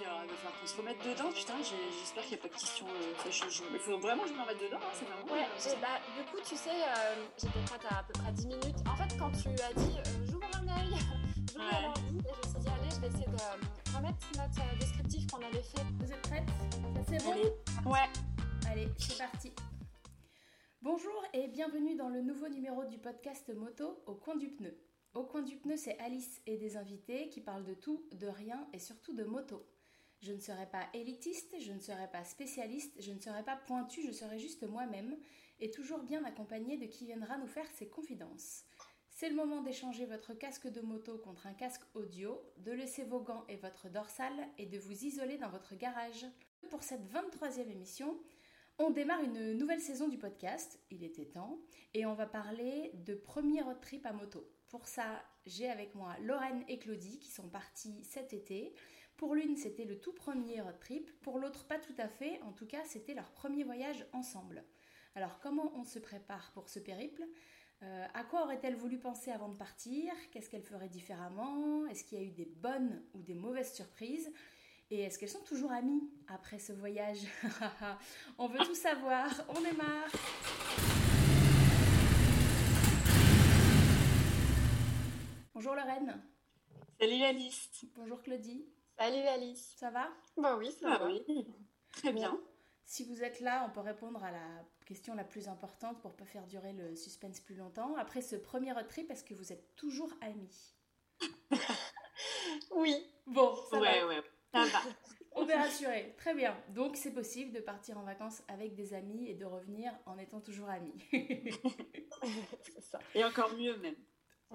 puis euh, il va falloir qu'on se remette dedans. Putain, j'espère qu'il n'y a pas de questions. euh, je- Il faut vraiment que je me remette dedans, hein, c'est vraiment. Ouais, j'ai- bah, du coup, tu sais, euh, j'étais prête à à peu près 10 minutes. En fait, quand tu as dit euh, j'ouvre un œil, j'ouvre Ouais. l'ordi, je me suis dit, allez, je vais essayer de euh, remettre notre euh, descriptif qu'on avait fait. Vous êtes prêtes Ça c'est bon? Allez. Ouais. Allez, c'est parti. Bonjour et bienvenue dans le nouveau numéro du podcast moto Au coin du pneu. Au coin du pneu, c'est Alice et des invités qui parlent de tout, de rien et surtout de moto. Je ne serai pas élitiste, je ne serai pas spécialiste, je ne serai pas pointu, je serai juste moi-même et toujours bien accompagnée de qui viendra nous faire ses confidences. C'est le moment d'échanger votre casque de moto contre un casque audio, de laisser vos gants et votre dorsale et de vous isoler dans votre garage. Pour cette 23e émission, on démarre une nouvelle saison du podcast, il était temps, et on va parler de premier road trip à moto. Pour ça, j'ai avec moi Lorraine et Claudie qui sont parties cet été. Pour l'une, c'était le tout premier road trip, pour l'autre, pas tout à fait, en tout cas, c'était leur premier voyage ensemble. Alors, comment on se prépare pour ce périple? Euh, À quoi aurait-elle voulu penser avant de partir? Qu'est-ce qu'elle ferait différemment? Est-ce qu'il y a eu des bonnes ou des mauvaises surprises? Et est-ce qu'elles sont toujours amies après ce voyage? On veut tout savoir, on démarre Bonjour Lorraine, Salut Alice. bonjour Claudie, Salut Alice. ça va? Bah oui, ça Ah va. oui. Très bien. Bon, Si vous êtes là, on peut répondre à la question la plus importante pour pas faire durer le suspense plus longtemps. Après ce premier trip, est-ce que vous êtes toujours amis? Oui. Bon, ça ouais, va, ouais. Ça va. on est rassurés. Très bien. Donc c'est possible de partir en vacances avec des amis et de revenir en étant toujours amis. C'est ça. Et encore mieux même.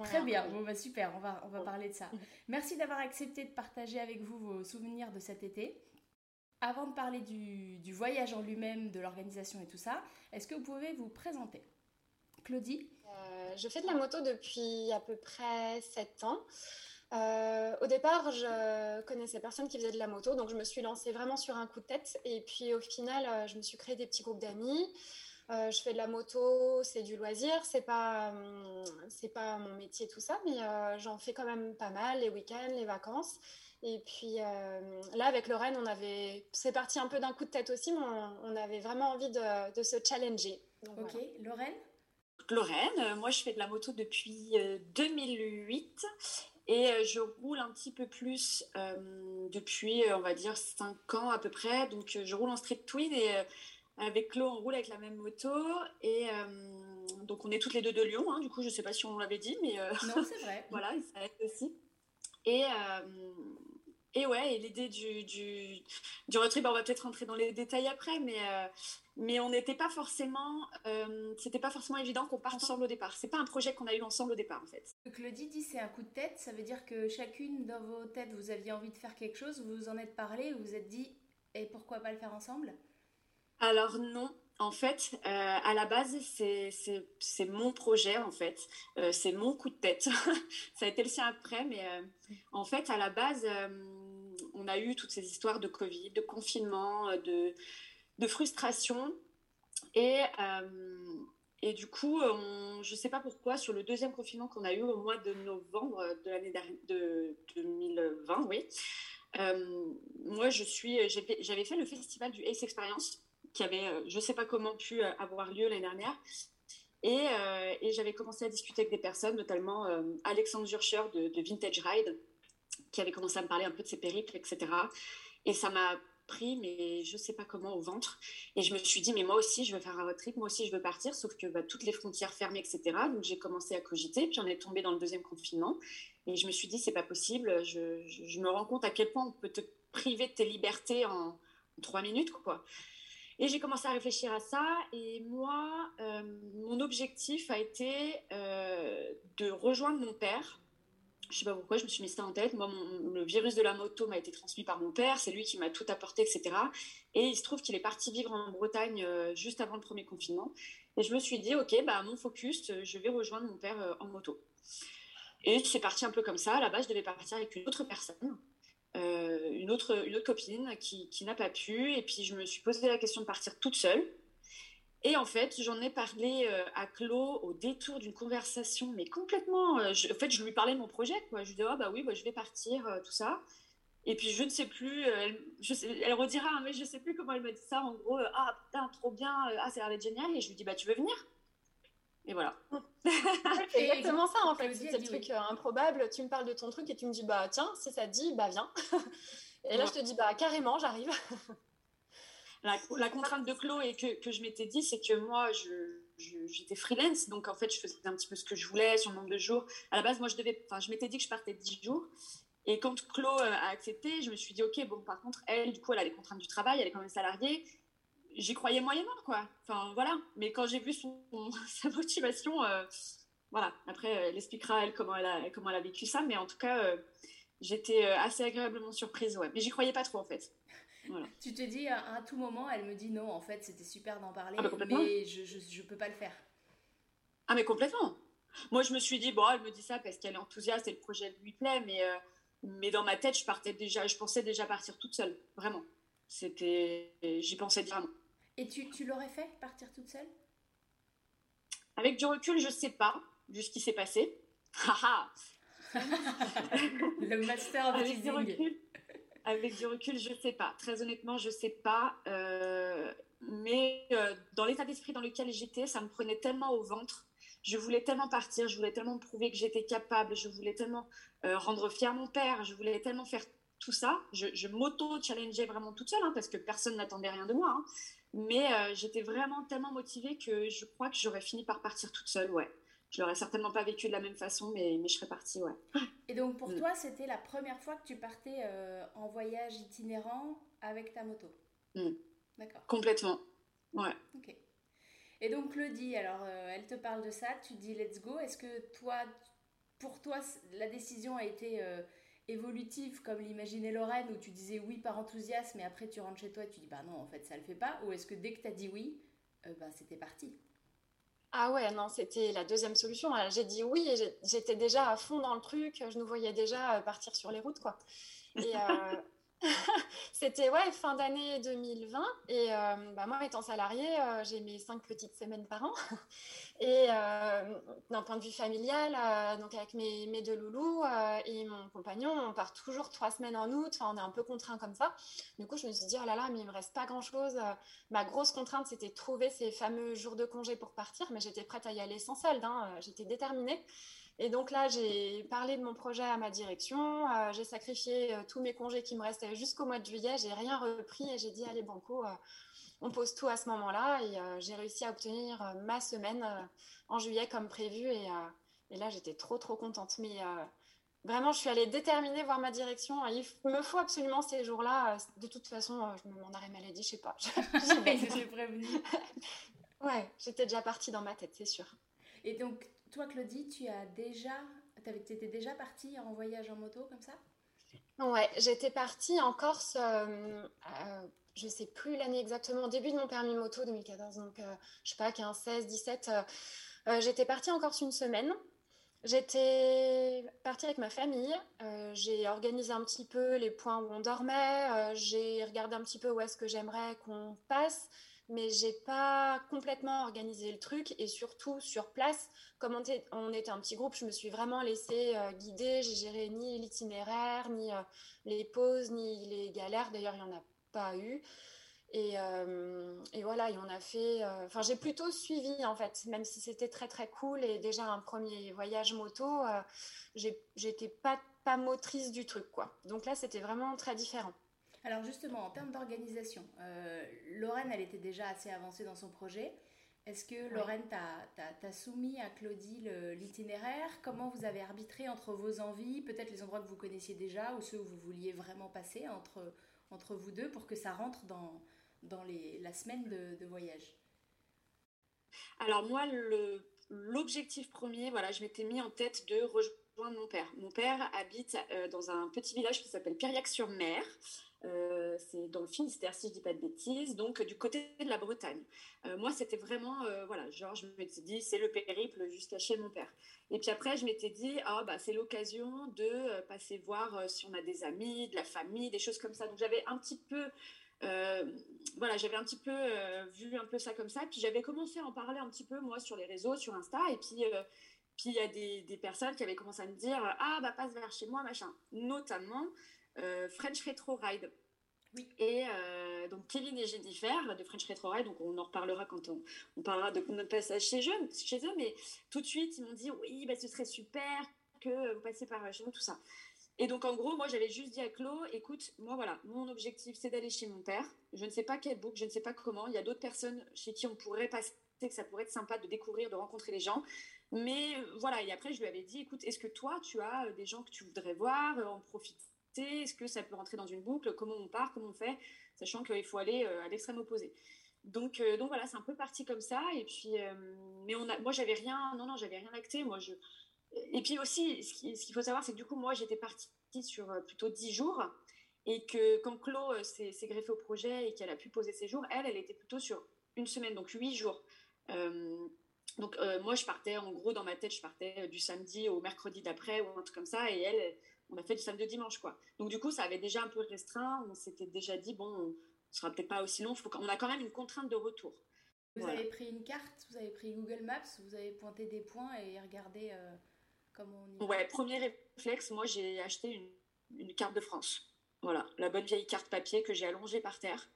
Très bien, bon bah super, on va, on va parler de ça. Merci d'avoir accepté de partager avec vous vos souvenirs de cet été. Avant de parler du, du voyage en lui-même, de l'organisation et tout ça, est-ce que vous pouvez vous présenter? Claudie? Euh, je fais de la moto depuis à peu près 7 ans. Euh, au départ, je connaissais personne qui faisait de la moto, donc je me suis lancée vraiment sur un coup de tête. Et puis au final, euh, je me suis créé des petits groupes d'amis. Euh, je fais de la moto, c'est du loisir, c'est pas, hum, c'est pas mon métier tout ça, mais euh, j'en fais quand même pas mal les week-ends, les vacances. Et puis euh, là, avec Lorraine, on avait, c'est parti un peu d'un coup de tête aussi, mais on, on avait vraiment envie de, de se challenger. Donc, Ok, voilà. Lorraine? Lorraine, moi je fais de la moto depuis euh, 2008 et je roule un petit peu plus euh, depuis, on va dire, 5 ans à peu près. Donc je roule en street twin et euh, avec Chlo, on roule avec la même moto. Et euh, donc on est toutes les deux de Lyon, hein, du coup je sais pas si on l'avait dit, mais euh, Non, c'est vrai. voilà, ça aide aussi. Et, euh, et ouais, et l'idée du, du, du road trip, on va peut-être rentrer dans les détails après, mais, euh, mais on n'était pas forcément, euh, c'était pas forcément évident qu'on parte ensemble au départ. C'est pas un projet qu'on a eu ensemble au départ en fait. Claudie dit c'est un coup de tête, ça veut dire que chacune dans vos têtes vous aviez envie de faire quelque chose, vous vous en êtes parlé, vous vous êtes dit et pourquoi pas le faire ensemble? Alors non, en fait, euh, à la base, c'est mon projet, en fait. Euh, c'est mon coup de tête. Ça a été le sien après, mais euh, en fait, à la base, on a eu toutes ces histoires de Covid, de confinement, de, de frustration. Et, et du coup, je ne sais pas pourquoi, sur le deuxième confinement qu'on a eu au mois de novembre de l'année de 2020, oui, moi, j'avais fait le festival du Ace Experience qui avait, euh, je ne sais pas comment, pu euh, avoir lieu l'année dernière. Et, euh, et j'avais commencé à discuter avec des personnes, notamment Alexandre Zurcher de, Vintage Ride, qui avait commencé à me parler un peu de ses périples, etc. Et ça m'a pris, mais je ne sais pas comment, au ventre. Et je me suis dit, mais moi aussi, je veux faire un road trip, moi aussi, je veux partir, sauf que bah, toutes les frontières fermées, etc. Donc j'ai commencé à cogiter, puis on est tombé dans le deuxième confinement. Et je me suis dit, c'est pas possible, je, je, je me rends compte à quel point on peut te priver de tes libertés en, en trois minutes, quoi. Et j'ai commencé à réfléchir à ça. Et moi, euh, mon objectif a été euh, de rejoindre mon père. Je sais pas pourquoi, je me suis mis ça en tête. Moi, le virus de la moto m'a été transmis par mon père. C'est lui qui m'a tout apporté, etc. Et il se trouve qu'il est parti vivre en Bretagne euh, juste avant le premier confinement. Et je me suis dit, ok, bah mon focus, je vais rejoindre mon père en moto. Et c'est parti un peu comme ça. À la base, je devais partir avec une autre personne une, autre, une autre copine qui, qui n'a pas pu. Et puis, je me suis posé la question de partir toute seule. Et en fait, j'en ai parlé euh, à Claude au détour d'une conversation, mais complètement. euh, je- en fait, je lui parlais de mon projet. Quoi. Je lui disais, ah bah oui, bah, je vais partir, euh, tout ça. Et puis je ne sais plus, elle, je elle redira, hein, mais je ne sais plus comment elle m'a dit ça. En gros, ah putain, trop bien, ah ça a l'air d'être génial. Et je lui dis, bah tu veux venir? Et voilà. c'est exactement ça en fait. C'est le truc improbable. Tu me parles de ton truc et tu me dis, bah tiens, si ça te dit, bah viens. et là, je te dis, bah carrément, j'arrive. La, contrainte de Chloé que, que je m'étais dit, c'est que moi, j'étais freelance, donc en fait, je faisais un petit peu ce que je voulais sur le nombre de jours. À la base, moi, je devais, enfin, je m'étais dit que je partais 10 jours. Et quand Chloé euh, a accepté, je me suis dit, OK, bon, par contre, elle, du coup, elle a les contraintes du travail, elle est quand même salariée. J'y croyais moyennement, quoi. Enfin, voilà. Mais quand j'ai vu son, sa motivation, euh, voilà. Après, elle expliquera, elle, comment elle, a, comment elle a vécu ça. Mais en tout cas, euh, j'étais assez agréablement surprise, ouais. Mais j'y croyais pas trop, en fait. Tu te dis à, tout moment, elle me dit non, en fait, c'était super d'en parler, ah, mais je, je, peux pas le faire. Ah, mais complètement. Moi, je me suis dit, bon, elle me dit ça parce qu'elle est enthousiaste et le projet lui plaît, mais, euh, mais dans ma tête, je partais déjà, je pensais déjà partir toute seule, vraiment. C'était, j'y pensais vraiment. Et tu, tu l'aurais fait, partir toute seule? Avec du recul, je sais pas, vu ce qui s'est passé. le master de Avec du recul, avec du recul, je ne sais pas. Très honnêtement, je ne sais pas. Euh, mais euh, dans l'état d'esprit dans lequel j'étais, ça me prenait tellement au ventre. Je voulais tellement partir, je voulais tellement prouver que j'étais capable, je voulais tellement euh, rendre fier mon père, je voulais tellement faire tout ça. Je, m'auto-challengeais vraiment toute seule, hein, parce que personne n'attendait rien de moi. Hein. Mais j'étais vraiment tellement motivée que je crois que j'aurais fini par partir toute seule, ouais je l'aurais certainement pas vécu de la même façon, mais, mais je serais partie, ouais. Et donc pour mm. toi, c'était la première fois que tu partais euh, en voyage itinérant avec ta moto? Mm. D'accord. Complètement, ouais. Ok. Et donc Claudie, alors euh, elle te parle de ça, tu dis let's go. Est-ce que toi, pour toi, la décision a été euh, évolutive comme l'imaginait Lorraine, où tu disais oui par enthousiasme, mais après tu rentres chez toi et tu dis bah non, en fait ça le fait pas? Ou est-ce que dès que tu as dit oui, bah, c'était parti? Ah ouais, non, c'était la deuxième solution. J'ai dit oui j'étais déjà à fond dans le truc. Je nous voyais déjà euh, partir sur les routes, quoi. Et, euh, C'était ouais, fin d'année 2020. Et euh, bah, moi, étant salariée, euh, j'ai mes cinq petites semaines par an. Et euh, d'un point de vue familial, donc avec mes, deux loulous et mon compagnon, on part toujours trois semaines en août. on est un peu contraint comme ça. Du coup, je me suis dit, oh là là, mais il me reste pas grand-chose. ma grosse contrainte, c'était de trouver ces fameux jours de congé pour partir. Mais j'étais prête à y aller sans solde. Hein. J'étais déterminée. Et donc là, j'ai parlé de mon projet à ma direction. Euh, j'ai sacrifié euh, tous mes congés qui me restaient jusqu'au mois de juillet. J'ai rien repris et j'ai dit allez banco, euh, on pose tout à ce moment-là. Et j'ai réussi à obtenir ma semaine en juillet comme prévu. Et, et là, j'étais trop trop contente. Mais vraiment, je suis allée déterminer voir ma direction. Il me faut absolument ces jours-là. De toute façon, je me m'en arrêt maladie, je sais pas. J'ai prévenu. ouais, j'étais déjà partie dans ma tête, c'est sûr. Et donc, toi, Claudie, tu as déjà, tu étais déjà partie en voyage en moto comme ça? Ouais, j'étais partie en Corse, euh, euh, je sais plus l'année exactement, début de mon permis moto 2014, donc euh, je sais pas, 15, 16, 17. j'étais partie en Corse une semaine. J'étais partie avec ma famille. j'ai organisé un petit peu les points où on dormait. j'ai regardé un petit peu où est-ce que j'aimerais qu'on passe mais j'ai pas complètement organisé le truc et surtout sur place, comme on, était un petit groupe, je me suis vraiment laissée euh, guider. J'ai géré ni l'itinéraire, ni euh, les pauses, ni les galères. D'ailleurs, il n'y en a pas eu. Et, euh, et, voilà, et on a fait. Enfin, j'ai plutôt suivi en fait, même si c'était très très cool et déjà un premier voyage moto, j'étais pas pas motrice du truc quoi. Donc là, c'était vraiment très différent. Alors justement, en termes d'organisation, euh, Lorraine, elle était déjà assez avancée dans son projet. Est-ce que Lorraine t'a soumis à Claudie l'itinéraire? Comment vous avez arbitré entre vos envies, peut-être les endroits que vous connaissiez déjà ou ceux où vous vouliez vraiment passer entre, entre vous deux pour que ça rentre dans, la semaine de, voyage Alors moi, l'objectif premier, voilà, je m'étais mis en tête de rejoindre mon père. Mon père habite euh, dans un petit village qui s'appelle Piriac-sur-Mer. Euh, c'est dans le Finistère, si je dis pas de bêtises, donc du côté de la Bretagne. Euh, moi, c'était vraiment, euh, voilà, genre, je m'étais dit, c'est le périple jusqu'à chez mon père. Et puis après, je m'étais dit, ah, bah, c'est l'occasion de passer voir si on a des amis, de la famille, des choses comme ça. Donc j'avais un petit peu, voilà, j'avais un petit peu vu un peu ça comme ça. Puis j'avais commencé à en parler un petit peu, moi, sur les réseaux, sur Insta. Et puis, puis il y a des, des, personnes qui avaient commencé à me dire, ah, bah, passe vers chez moi, machin. Notamment, French Retro Ride. Et donc Kevin et Jennifer de French Retro Ride, donc on en reparlera quand on, on parlera de notre passage chez eux, chez eux, mais tout de suite ils m'ont dit oui, bah, ce serait super que vous passiez par chez nous, tout ça. Et donc, en gros, moi, j'avais juste dit à Claude, écoute, moi, voilà, mon objectif, c'est d'aller chez mon père. Je ne sais pas quel book, je ne sais pas comment. Il y a d'autres personnes chez qui on pourrait passer, que ça pourrait être sympa de découvrir, de rencontrer les gens. Mais euh, voilà, et après, je lui avais dit, écoute, est-ce que toi, tu as euh, des gens que tu voudrais voir, euh, en profiter Est-ce que ça peut rentrer dans une boucle Comment on part Comment on fait Sachant qu'il faut aller à l'extrême opposé. Donc, donc voilà, c'est un peu parti comme ça. Et puis, mais on a, moi, j'avais rien, non, non, j'avais rien acté. Moi, je, et puis aussi, ce qu'il faut savoir, c'est que du coup, moi, j'étais partie sur euh, plutôt 10 jours. Et que quand Chloé euh, s'est greffée au projet et qu'elle a pu poser ses jours, elle, elle était plutôt sur une semaine, donc 8 jours. Euh, donc moi, je partais, en gros, dans ma tête, je partais du samedi au mercredi d'après ou un truc comme ça. Et elle, on a fait du samedi au dimanche, quoi. Donc du coup, ça avait déjà un peu restreint. On s'était déjà dit, bon, on sera peut-être pas aussi long. Faut on a quand même une contrainte de retour. Vous avez pris une carte, vous avez pris Google Maps, vous avez pointé des points et regardé Ouais, premier réflexe, moi j'ai acheté une, une, carte de France. Voilà, la bonne vieille carte papier que j'ai allongée par terre.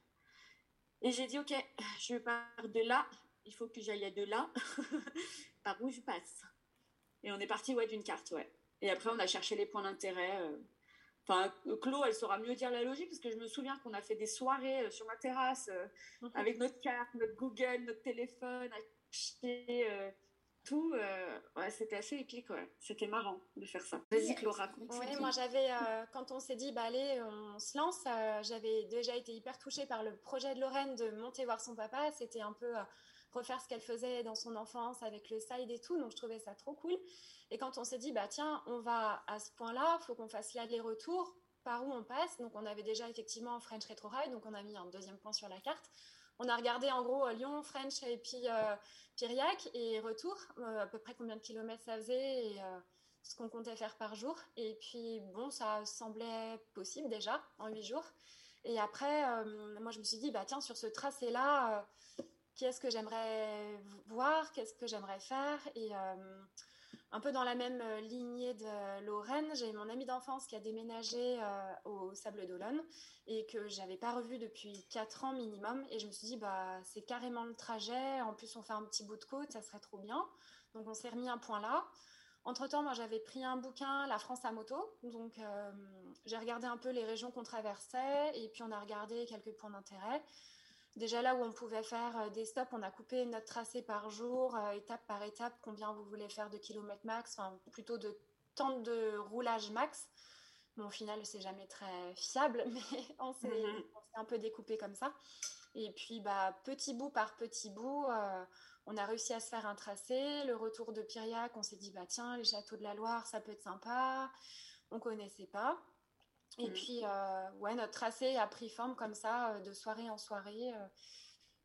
Et j'ai dit, ok, je pars de là, il faut que j'aille de là, par où je passe? Et on est parti ouais, d'une carte, ouais. Et après, on a cherché les points d'intérêt. Euh. Enfin, Chloé, elle saura mieux dire la logique, parce que je me souviens qu'on a fait des soirées euh, sur ma terrasse euh, mhm. avec notre carte, notre Google, notre téléphone, acheter tout, euh, ouais, c'était assez épique, C'était marrant de faire ça. Vas-y, Chloé, raconte. Oui, moi j'avais, euh, quand on s'est dit, bah allez, on se lance, j'avais déjà été hyper touchée par le projet de Lorraine de monter voir son papa. C'était un peu refaire ce qu'elle faisait dans son enfance avec le side et tout, donc je trouvais ça trop cool. Et quand on s'est dit, bah tiens, on va à ce point-là, faut qu'on fasse l'aller-retour, par où on passe. Donc on avait déjà effectivement French Retro Ride, donc on a mis un deuxième point sur la carte on a regardé en gros Lyon, French et puis euh, Piriac et retour, euh, à peu près combien de kilomètres ça faisait et euh, ce qu'on comptait faire par jour. Et puis bon, ça semblait possible déjà en huit jours. Et après, moi je me suis dit, bah tiens, sur ce tracé-là, qu'est-ce que j'aimerais voir, qu'est-ce que j'aimerais faire? Et un peu dans la même euh, lignée de Lorraine, j'ai mon ami d'enfance qui a déménagé euh, au Sable d'Olonne et que j'avais pas revu depuis 4 ans minimum. Et je me suis dit, bah, c'est carrément le trajet. En plus, on fait un petit bout de côte, ça serait trop bien. Donc, on s'est remis un point là. Entre-temps, moi, j'avais pris un bouquin, La France à moto. Donc, euh, j'ai regardé un peu les régions qu'on traversait et puis on a regardé quelques points d'intérêt. Déjà là où on pouvait faire euh, des stops, on a coupé notre tracé par jour, euh, étape par étape, combien vous voulez faire de kilomètres max, enfin plutôt de temps de roulage max. Bon, au final, c'est jamais très fiable, mais on s'est un peu découpé comme ça. Et puis, bah, petit bout par petit bout, euh, on a réussi à se faire un tracé. Le retour de Piriac, on s'est dit, bah tiens, les châteaux de la Loire, ça peut être sympa. On connaissait pas. Et mm. puis, euh, ouais, notre tracé a pris forme comme ça, euh, de soirée en soirée. Euh,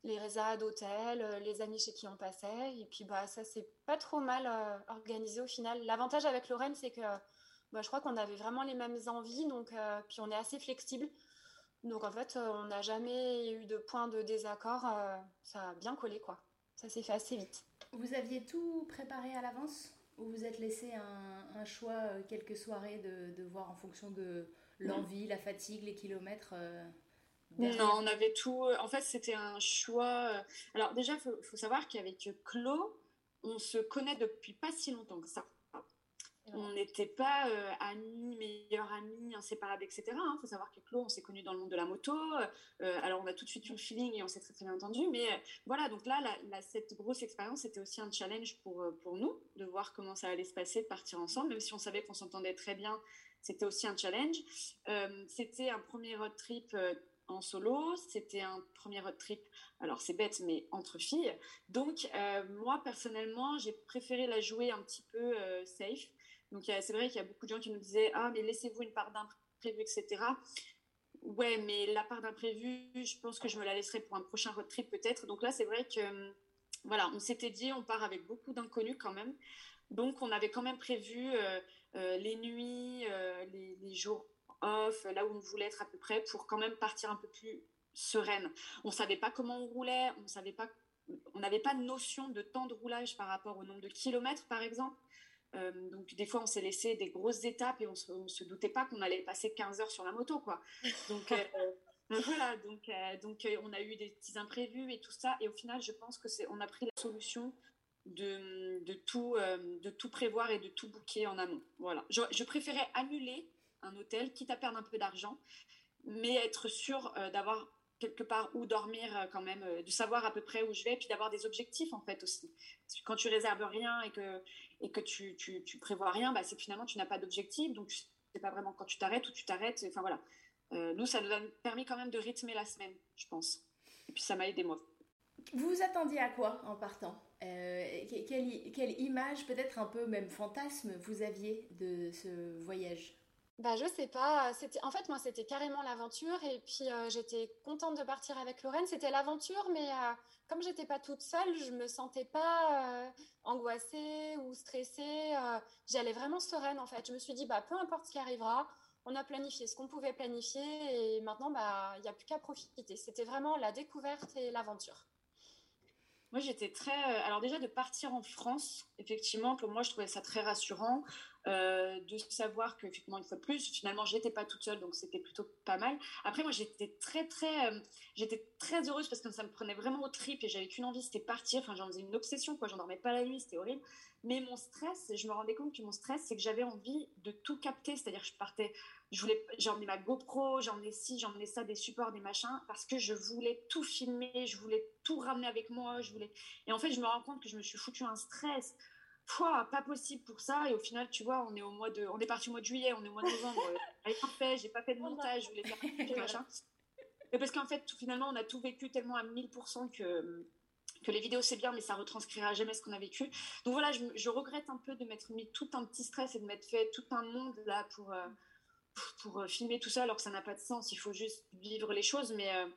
les résas d'hôtel, les amis chez qui on passait. Et puis, bah, ça s'est pas trop mal organisé au final. L'avantage avec Lorraine, c'est que bah, je crois qu'on avait vraiment les mêmes envies. Donc, puis, on est assez flexible. Donc, en fait, on n'a jamais eu de point de désaccord. ça a bien collé, quoi. Ça s'est fait assez vite. Vous aviez tout préparé à l'avance? Ou vous êtes laissé un, choix, quelques soirées, de, voir en fonction de l'envie, la fatigue, les kilomètres euh, Non, on avait tout. Euh, en fait, c'était un choix. Euh, alors, déjà, il faut, savoir qu'avec Claude, on se connaît depuis pas si longtemps que ça. On n'était pas amis, meilleurs amis, inséparables, etc. Il hein. faut savoir que Claude, on s'est connus dans le monde de la moto. alors, on a tout de suite eu le feeling et on s'est très, bien entendu. Mais voilà, donc là, cette grosse expérience, c'était aussi un challenge pour, pour nous, de voir comment ça allait se passer, de partir ensemble, même si on savait qu'on s'entendait très bien c'était aussi un challenge. Euh, c'était un premier road trip euh, en solo, c'était un premier road trip, alors c'est bête, mais entre filles. Donc, euh, moi, personnellement, j'ai préféré la jouer un petit peu safe. Donc, c'est vrai qu'il y a beaucoup de gens qui nous disaient Ah, mais laissez-vous une part d'imprévu, etc. Ouais, mais la part d'imprévu, je pense que je me la laisserai pour un prochain road trip peut-être. Donc là, c'est vrai que, voilà, on s'était dit, on part avec beaucoup d'inconnus quand même. Donc, on avait quand même prévu euh, les nuits, euh, les, jours off, là où on voulait être à peu près, pour quand même partir un peu plus sereine. On ne savait pas comment on roulait, on savait pas, on n'avait pas de notion de temps de roulage par rapport au nombre de kilomètres, par exemple. Donc des fois, on s'est laissé des grosses étapes et on se, se doutait pas qu'on allait passer 15 heures sur la moto, quoi. Donc voilà, donc, donc on a eu des petits imprévus et tout ça. Et au final, je pense que c'est, on a pris la solution de, de tout, de tout prévoir et de tout booker en amont. Voilà. Je, je préférais annuler un hôtel, quitte à perdre un peu d'argent, mais être sûr d'avoir quelque part où dormir euh, quand même, euh, de savoir à peu près où je vais, puis d'avoir des objectifs en fait aussi. quand tu réserves rien et que, et que tu, tu, prévois rien, bah, c'est finalement tu n'as pas d'objectif, donc tu sais pas vraiment quand tu t'arrêtes ou tu t'arrêtes. Enfin voilà. Euh, nous, ça nous a permis quand même de rythmer la semaine, je pense. Et puis ça m'a aidé moi. Vous vous attendiez à quoi en partant? Quelle, quelle image, peut-être un peu même fantasme, vous aviez de ce voyage? Bah, je sais pas. En fait, moi, c'était carrément l'aventure. Et puis, euh, j'étais contente de partir avec Lorraine. C'était l'aventure, mais euh, comme j'étais pas toute seule, je me sentais pas euh, angoissée ou stressée. j'y allais vraiment sereine, en fait. Je me suis dit, bah, peu importe ce qui arrivera, on a planifié ce qu'on pouvait planifier. Et maintenant, bah, il n'y a plus qu'à profiter. C'était vraiment la découverte et l'aventure. Moi, j'étais très. Alors, déjà, de partir en France, effectivement, pour moi, je trouvais ça très rassurant. Euh, de savoir que une fois de plus, finalement, j'étais pas toute seule, donc c'était plutôt pas mal. Après, moi, j'étais très, très, euh, j'étais très heureuse parce que ça me prenait vraiment au trip et j'avais qu'une envie, c'était partir. Enfin, j'en faisais une obsession, quoi. J'en dormais pas la nuit, c'était horrible. Mais mon stress, je me rendais compte que mon stress, c'est que j'avais envie de tout capter. C'est-à-dire, je partais, je voulais, j'emmenais ma GoPro, j'emmenais ci, j'emmenais ça, des supports, des machins, parce que je voulais tout filmer, je voulais tout ramener avec moi, je voulais. Et en fait, je me rends compte que je me suis foutu un stress pas possible pour ça. Et au final, tu vois, on est au mois de, on est parti au mois de juillet, on est au mois de novembre. J'ai pas fait, j'ai pas fait de montage, je voulais faire machin. Et parce qu'en fait, finalement, on a tout vécu tellement à 1000% que que les vidéos c'est bien, mais ça retranscrira jamais ce qu'on a vécu. Donc voilà, je, regrette un peu de m'être mis tout un petit stress et de m'être fait tout un monde là pour euh, pour euh, filmer tout ça, alors que ça n'a pas de sens. Il faut juste vivre les choses, mais euh,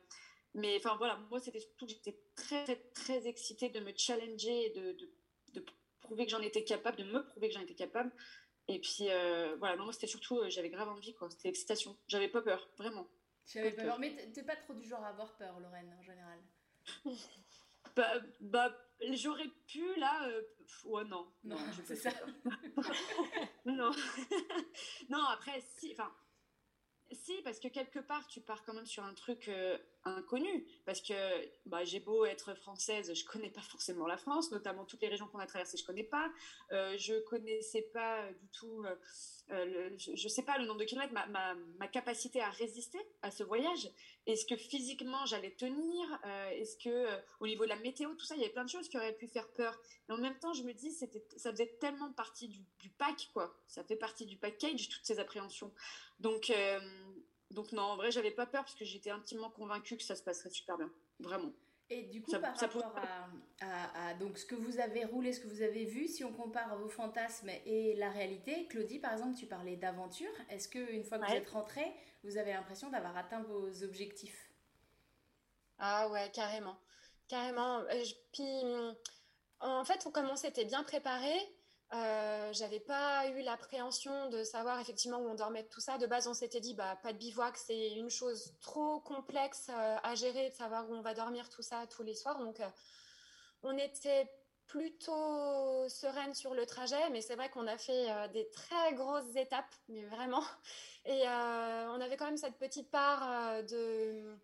mais enfin voilà, moi c'était surtout j'étais très, très très excitée de me challenger et de, de, de prouver que j'en étais capable, de me prouver que j'en étais capable. Et puis euh, voilà, moi c'était surtout, euh, j'avais grave envie, quoi. C'était l'excitation. J'avais pas peur, vraiment. J'avais pas peur. Mais t'es pas trop du genre à avoir peur, Lorraine, en général bah, bah j'aurais pu là. Euh... Ouais, non. Non, je c'est ça. non. non, après, si. Enfin, si, parce que quelque part, tu pars quand même sur un truc inconnu. Parce que bah, j'ai beau être française, je connais pas forcément la France, notamment toutes les régions qu'on a traversées, je connais pas. Euh, je connaissais pas du tout, euh, le, je, ne sais pas le nombre de kilomètres, ma, capacité à résister à ce voyage. Est-ce que physiquement j'allais tenir? Est-ce que au niveau de la météo, tout ça, il y avait plein de choses qui auraient pu faire peur. Mais en même temps, je me dis, ça faisait tellement partie du, du pack, quoi. Ça fait partie du package, toutes ces appréhensions. Donc, euh, donc non, en vrai, j'avais pas peur parce que j'étais intimement convaincue que ça se passerait super bien, vraiment. Et du coup, par rapport à, donc ce que vous avez roulé, ce que vous avez vu, si on compare vos fantasmes et la réalité, Claudie, par exemple, tu parlais d'aventure. Est-ce que une fois que vous êtes rentrée, vous avez l'impression d'avoir atteint vos objectifs? Ah ouais, carrément, carrément. Euh, puis, en fait, comme on s'était bien préparé, euh, j'avais pas eu l'appréhension de savoir effectivement où on dormait tout ça. De base, on s'était dit, bah, pas de bivouac, c'est une chose trop complexe euh, à gérer de savoir où on va dormir tout ça tous les soirs. Donc, euh, on était plutôt sereine sur le trajet, mais c'est vrai qu'on a fait des très grosses étapes, mais vraiment. Et on avait quand même cette petite part de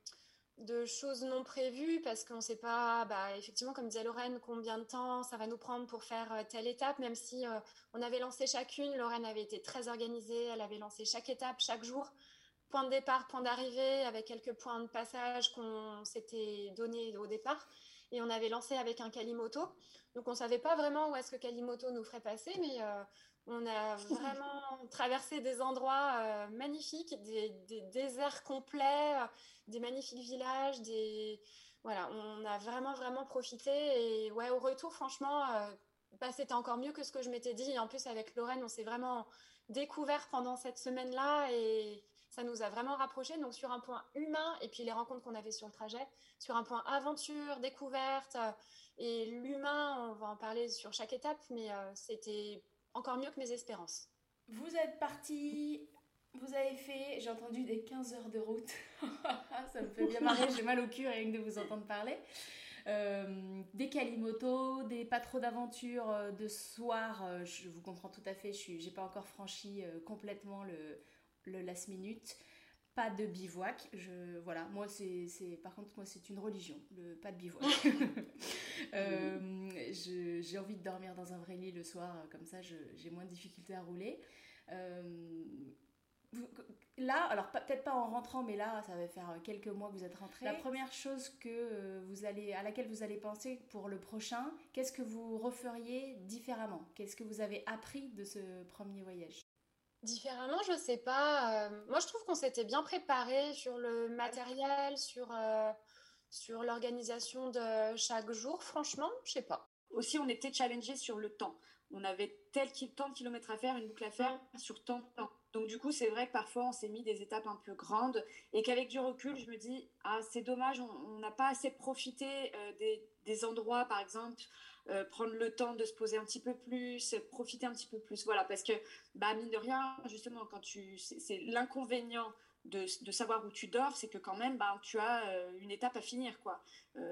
de choses non prévues parce qu'on ne sait pas, bah, effectivement, comme disait Lorraine, combien de temps ça va nous prendre pour faire euh, telle étape, même si euh, on avait lancé chacune. Lorraine avait été très organisée, elle avait lancé chaque étape, chaque jour, point de départ, point d'arrivée, avec quelques points de passage qu'on s'était donné au départ. Et on avait lancé avec un Kalimoto. Donc on ne savait pas vraiment où est-ce que Kalimoto nous ferait passer, mais euh, on a vraiment traversé des endroits euh, magnifiques, des, déserts complets, euh, des magnifiques villages, des voilà, on a vraiment vraiment profité et ouais, au retour, franchement, euh, bah, c'était encore mieux que ce que je m'étais dit. Et en plus, avec Lorraine, on s'est vraiment découvert pendant cette semaine-là et ça nous a vraiment rapprochés. Donc sur un point humain et puis les rencontres qu'on avait sur le trajet, sur un point aventure, découverte et l'humain, on va en parler sur chaque étape, mais c'était encore mieux que mes espérances. Vous êtes parti, vous avez fait, j'ai entendu des 15 heures de route. ça me fait bien marrer, j'ai mal au cul rien que de vous entendre parler. des calimotos, des pas trop d'aventures de soir. je vous comprends tout à fait. Je n'ai pas encore franchi complètement le, le last minute pas de bivouac. Je, voilà, moi c'est, par contre moi c'est une religion, le pas de bivouac. Euh, j'ai envie de dormir dans un vrai lit le soir, comme ça j'ai moins de difficultés à rouler. Euh, là, alors peut-être pas en rentrant, mais là, ça va faire quelques mois que vous êtes rentré. La première chose que euh, vous allez, à laquelle vous allez penser pour le prochain, qu'est-ce que vous referiez différemment? Qu'est-ce que vous avez appris de ce premier voyage? Différemment, je sais pas. Euh, moi, je trouve qu'on s'était bien préparé sur le matériel, sur, euh, sur l'organisation de chaque jour. Franchement, je sais pas. Aussi, on était challengé sur le temps. On avait tel tant de kilomètres à faire, une boucle à faire sur tant de temps. Donc du coup, c'est vrai que parfois on s'est mis des étapes un peu grandes et qu'avec du recul, je me dis ah c'est dommage, on n'a pas assez profité euh, des, des, endroits, par exemple, euh, prendre le temps de se poser un petit peu plus, profiter un petit peu plus, voilà, parce que bah mine de rien, justement, quand tu, c'est l'inconvénient de, de, savoir où tu dors, c'est que quand même, bah, tu as euh, une étape à finir, quoi.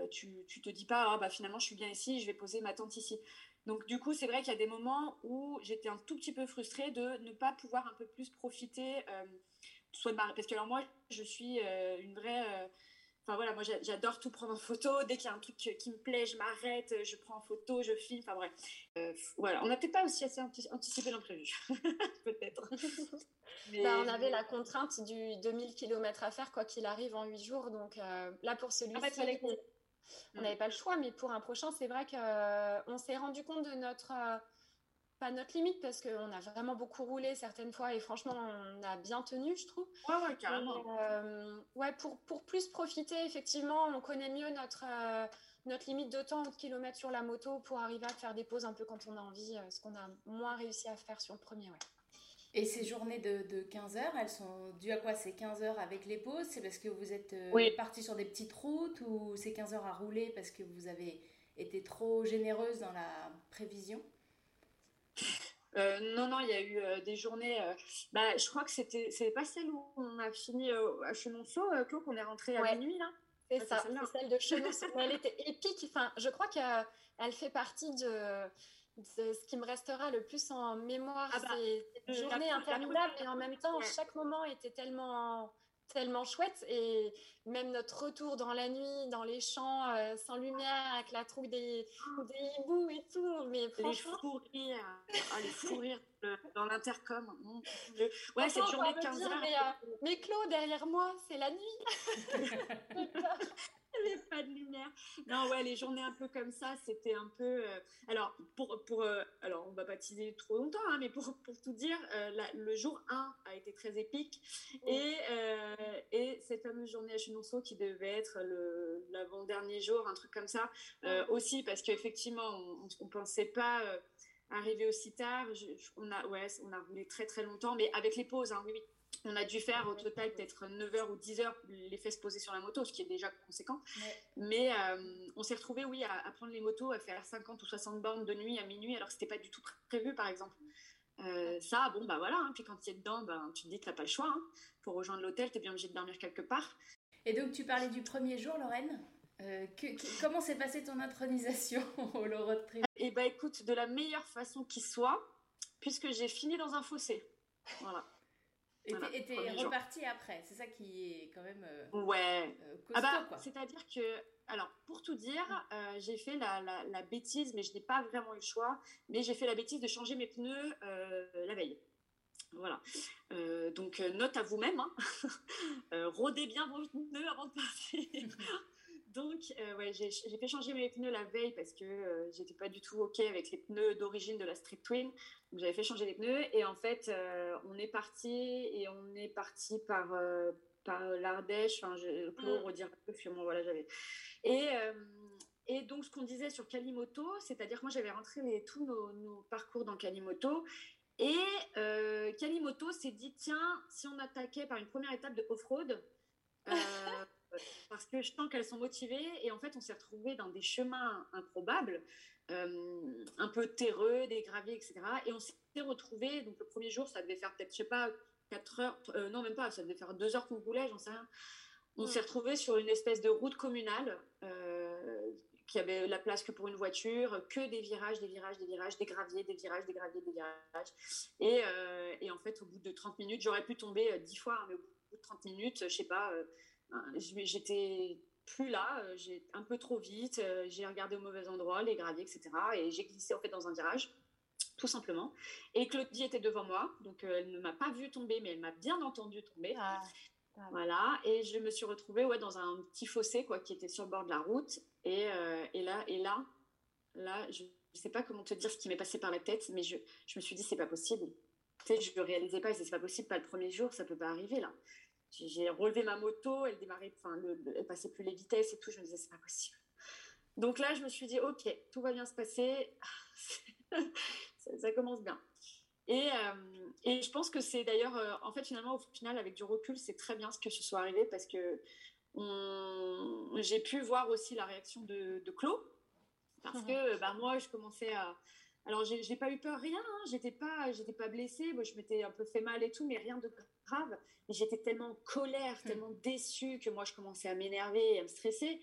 tu, tu te dis pas ah bah finalement je suis bien ici, je vais poser ma tente ici. Donc du coup, c'est vrai qu'il y a des moments où j'étais un tout petit peu frustrée de ne pas pouvoir un peu plus profiter, euh, soit de parce que alors moi, je suis euh, une vraie, euh, enfin voilà, moi j'adore tout prendre en photo. Dès qu'il y a un truc qui me plaît, je m'arrête, je prends en photo, je filme. Enfin bref, voilà, on n'a peut-être pas aussi assez anticipé l'imprévu, peut-être. Bah, on avait la contrainte du 2000 km à faire quoi qu'il arrive en 8 jours, donc là pour celui-ci. Ah, on n'avait pas le choix, mais pour un prochain, c'est vrai qu'on euh, s'est rendu compte de notre, euh, pas notre limite, parce qu'on a vraiment beaucoup roulé certaines fois, et franchement, on a bien tenu, je trouve. Ouais, ouais, carrément. Euh, ouais, pour, pour plus profiter, effectivement, on connaît mieux notre, notre limite de temps de kilomètres sur la moto pour arriver à faire des pauses un peu quand on a envie, ce qu'on a moins réussi à faire sur le premier, ouais. Et ces journées de, 15 heures, elles sont dues à quoi C'est 15 heures avec les pauses? C'est parce que vous êtes euh, parti sur des petites routes ou c'est 15 heures à rouler parce que vous avez été trop généreuse dans la prévision? euh, non, non, il y a eu euh, des journées. bah, je crois que c'était, c'est pas celle où on a fini à Chenonceau, Claude, qu'on est rentré à minuit là? C'est ça, c'est celle de Chenonceau. elle était épique. Enfin, je crois qu'elle fait partie de ce qui me restera le plus en mémoire, ah bah, c'est une journée interminable et en même temps, chaque moment était tellement tellement chouette et même notre retour dans la nuit dans les champs euh, sans lumière avec la troupe des, des hiboux et tout. Mais franchement les fous rires, ah, les fous rires dans l'intercom. Ouais cette journée de 15 heures. mais, euh, mais Claude derrière moi c'est la nuit. Il n'y pas de lumière. Non, ouais, les journées un peu comme ça, c'était un peu. Euh, alors, pour, pour euh, alors, va pas teaser trop longtemps, hein, mais pour, pour tout dire, euh, le jour 1 a été très épique. Et, et cette fameuse journée à Chenonceau qui devait être l'avant-dernier jour, un truc comme ça, aussi, parce qu'effectivement, on ne pensait pas arriver aussi tard. on, a, ouais, on a roulé très très longtemps, mais avec les pauses, hein, oui, oui. On a dû faire au total peut-être 9 heures ou 10 heures les fesses posées sur la moto, ce qui est déjà conséquent. Mais euh, on s'est retrouvé, oui, à, prendre les motos, à faire 50 ou 60 bornes de nuit à minuit, alors que c'était pas du tout prévu, par exemple. Euh, ça, bon, bah voilà. Hein. puis quand tu es dedans, bah, tu te dis que t'as pas le choix. Hein. Pour rejoindre l'hôtel, tu es bien obligé de dormir quelque part. Et donc, tu parlais du premier jour, Lorraine euh, comment s'est passée ton intronisation au road trip? Eh bah écoute, de la meilleure façon qui soit, puisque j'ai fini dans un fossé. Voilà. Et t'es reparti après, c'est ça qui est quand même euh, ouais. Euh, ah bah, C'est-à-dire que, alors pour tout dire, euh, j'ai fait la, la, bêtise, mais je n'ai pas vraiment eu le choix, mais j'ai fait la bêtise de changer mes pneus la veille. Voilà. donc note à vous-même, hein. rodez bien vos pneus avant de partir. Donc, euh, ouais, j'ai fait changer mes pneus la veille parce que euh, j'étais pas du tout OK avec les pneus d'origine de la Street Twin. Donc, j'avais fait changer les pneus et en fait, euh, on est parti et on est parti par, par l'Ardèche. Enfin, je peux mm. redire un peu, finalement, voilà, j'avais. Et, et donc, ce qu'on disait sur Kalimoto, c'est-à-dire que moi, j'avais rentré les, tous nos, nos, parcours dans Kalimoto. Et Kalimoto s'est dit tiens, si on attaquait par une première étape de off-road, parce que je sens qu'elles sont motivées et en fait on s'est retrouvés dans des chemins improbables, euh, un peu terreux, des graviers, etc. Et on s'est retrouvés, donc le premier jour ça devait faire peut-être, je sais pas, 4 heures, euh, non même pas, ça devait faire 2 heures qu'on roulait, j'en sais rien. On s'est retrouvés sur une espèce de route communale euh, qu'il y avait la place que pour une voiture, que des virages, des virages, des virages, des graviers, des virages, des graviers, des virages. Et, et en fait, au bout de 30 minutes, j'aurais pu tomber 10 fois, hein, mais au bout de 30 minutes, je sais pas, j'étais plus là, j'ai un peu trop vite, j'ai regardé au mauvais endroit, les graviers, etc. Et j'ai glissé en fait dans un virage tout simplement. Et Claudie était devant moi, donc elle ne m'a pas vu tomber, mais elle m'a bien entendu tomber. Ah. Voilà, et je me suis retrouvée ouais, dans un petit fossé quoi, qui était sur le bord de la route. Et, euh, et là, et là, là, je ne sais pas comment te dire ce qui m'est passé par la tête, mais je, je me suis dit, c'est pas possible. Tu sais, je ne réalisais pas, c'est pas possible, pas le premier jour, ça peut pas arriver là. J'ai relevé ma moto, elle démarrait, enfin, elle passait plus les vitesses et tout, je me disais, c'est pas possible. Donc là, je me suis dit, ok, tout va bien se passer, ça, ça commence bien. Et, euh, et, je pense que c'est d'ailleurs, euh, en fait, finalement, au final, avec du recul, c'est très bien ce que ce soit arrivé parce que j'ai pu voir aussi la réaction de, de Claude. Parce mhm. que bah, moi, je commençais à. Alors, j'ai pas eu peur, rien. Hein, j'étais pas, j'étais pas blessée. Moi, je m'étais un peu fait mal et tout, mais rien de grave. Mais j'étais tellement en colère, hmm. tellement déçue que moi, je commençais à m'énerver et à me stresser.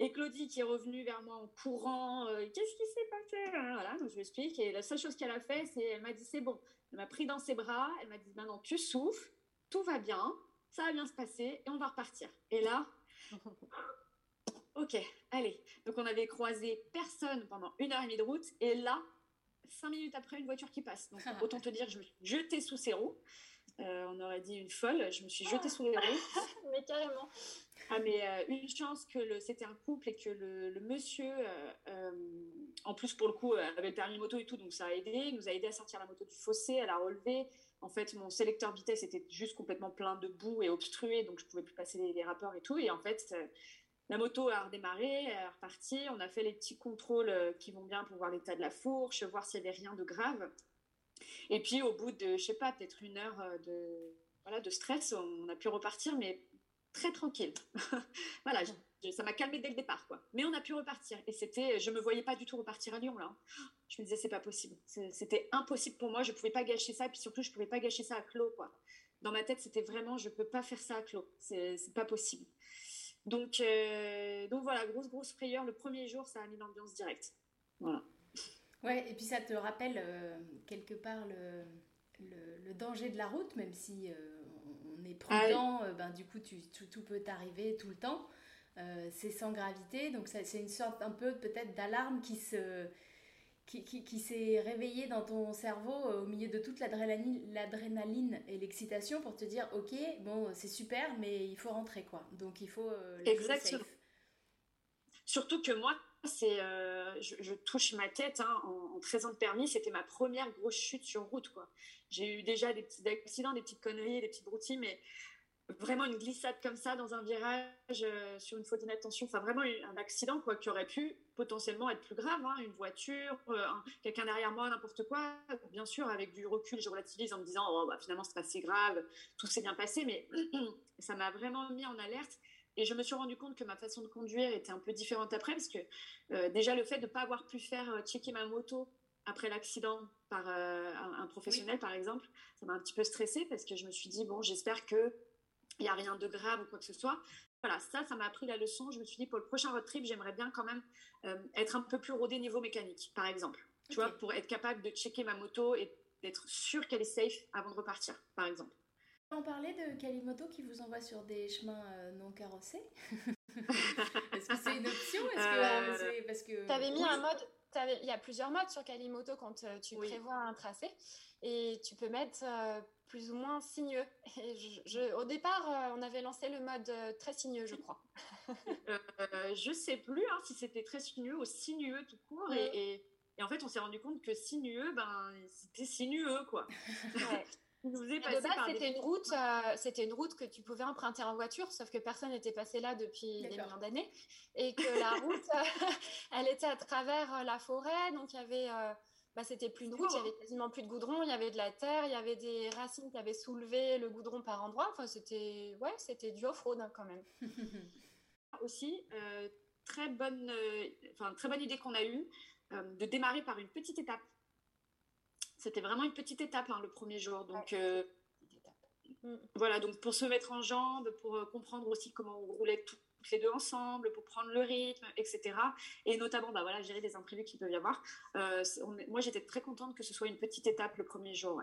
Et Claudie qui est revenue vers moi en courant, euh, qu'est-ce qui s'est passé hein, Voilà, donc je lui explique. Et la seule chose qu'elle a fait, c'est elle m'a dit c'est bon. Elle m'a pris dans ses bras, elle m'a dit maintenant tu souffles, tout va bien, ça va bien se passer et on va repartir. Et là, ok, allez. Donc on avait croisé personne pendant une heure et demie de route et là, cinq minutes après, une voiture qui passe. Donc autant te dire que je me suis jetée sous ses roues. Euh, on aurait dit une folle. Je me suis jetée sous les roues. mais carrément. Ah, mais euh, une chance que c'était un couple et que le, monsieur, euh, en plus pour le coup, avait le permis moto et tout, donc ça a aidé. Il nous a aidé à sortir la moto du fossé, à la relever. En fait, mon sélecteur vitesse était juste complètement plein de boue et obstrué, donc je pouvais plus passer les, les rapports et tout. Et en fait, la moto a redémarré, elle est repartie. On a fait les petits contrôles qui vont bien pour voir l'état de la fourche, voir s'il n'y avait rien de grave. Et puis au bout de, je sais pas, peut-être une heure euh, de, voilà, de stress, on a pu repartir, mais très tranquille. voilà, ça m'a calmé dès le départ, quoi. Mais on a pu repartir. Et c'était, je me voyais pas du tout repartir à Lyon là. Je me disais c'est pas possible. C'était impossible pour moi. Je pouvais pas gâcher ça. Et puis surtout, je pouvais pas gâcher ça à Claude, quoi. Dans ma tête, c'était vraiment, je peux pas faire ça à Claude. C'est pas possible. Donc, euh, donc voilà, grosse grosse frayeur. Le premier jour, ça a mis l'ambiance directe. Voilà. Ouais, et puis ça te rappelle euh, quelque part le, le, danger de la route, même si euh, on est prudent, euh, ben, du coup tu, tout, peut t'arriver tout le temps. c'est sans gravité, donc c'est une sorte un peu peut-être d'alarme qui se qui, qui, qui s'est réveillée dans ton cerveau au milieu de toute l'adrénaline et l'excitation pour te dire ok bon c'est super mais il faut rentrer quoi donc il faut exactement surtout que moi c'est, euh, je, touche ma tête hein, en, 13 ans de permis. C'était ma première grosse chute sur route. Quoi. J'ai eu déjà des petits accidents, des petites conneries, des petites broutilles, mais vraiment une glissade comme ça dans un virage euh, sur une faute d'inattention. Enfin, vraiment un accident quoi, qui aurait pu potentiellement être plus grave. Hein, une voiture, euh, quelqu'un derrière moi, n'importe quoi. Bien sûr, avec du recul, je relativise en me disant oh, bah, finalement, c'est pas si grave, tout s'est bien passé, mais ça m'a vraiment mis en alerte. Et je me suis rendu compte que ma façon de conduire était un peu différente après, parce que euh, déjà le fait de ne pas avoir pu faire checker ma moto après l'accident par un, professionnel, par exemple, ça m'a un petit peu stressée parce que je me suis dit, bon, j'espère qu'il n'y a rien de grave ou quoi que ce soit. Voilà, ça, ça m'a appris la leçon. Je me suis dit, pour le prochain road trip, j'aimerais bien quand même être un peu plus rodé niveau mécanique, par exemple. Tu vois, pour être capable de checker ma moto et d'être sûr qu'elle est safe avant de repartir, par exemple. On parlait de Kalimoto qui vous envoie sur des chemins euh, non carrossés? Est-ce que c'est une option? Est-ce que euh, parce que tu avais mis un mode il y a plusieurs modes sur Kalimoto quand euh, tu prévois un tracé et tu peux mettre plus ou moins sinueux. Et je, au départ, on avait lancé le mode très sinueux, je crois. je sais plus hein, si c'était très sinueux ou sinueux tout court. Et, et, en fait, on s'est rendu compte que sinueux, ben, c'était sinueux, quoi. Ouais. c'était une route, euh, c'était une route que tu pouvais emprunter en voiture, sauf que personne n'était passé là depuis des millions d'années, et que la route, elle était à travers euh, la forêt, donc il y avait, euh, bah, c'était plus une route, il y avait quasiment plus de goudron, il y avait de la terre, il y avait des racines qui avaient soulevé le goudron par endroits. Enfin, c'était, ouais, c'était du off-road hein, quand même. Aussi, très bonne, enfin très bonne idée qu'on a eue de démarrer par une petite étape c'était vraiment une petite étape hein, le premier jour. Donc euh, voilà, donc pour se mettre en jambes, pour euh, comprendre aussi comment on roulait les deux ensemble, pour prendre le rythme, etc. Et notamment, bah voilà, gérer des imprévus qu'il peut y avoir. Euh, moi, j'étais très contente que ce soit une petite étape le premier jour.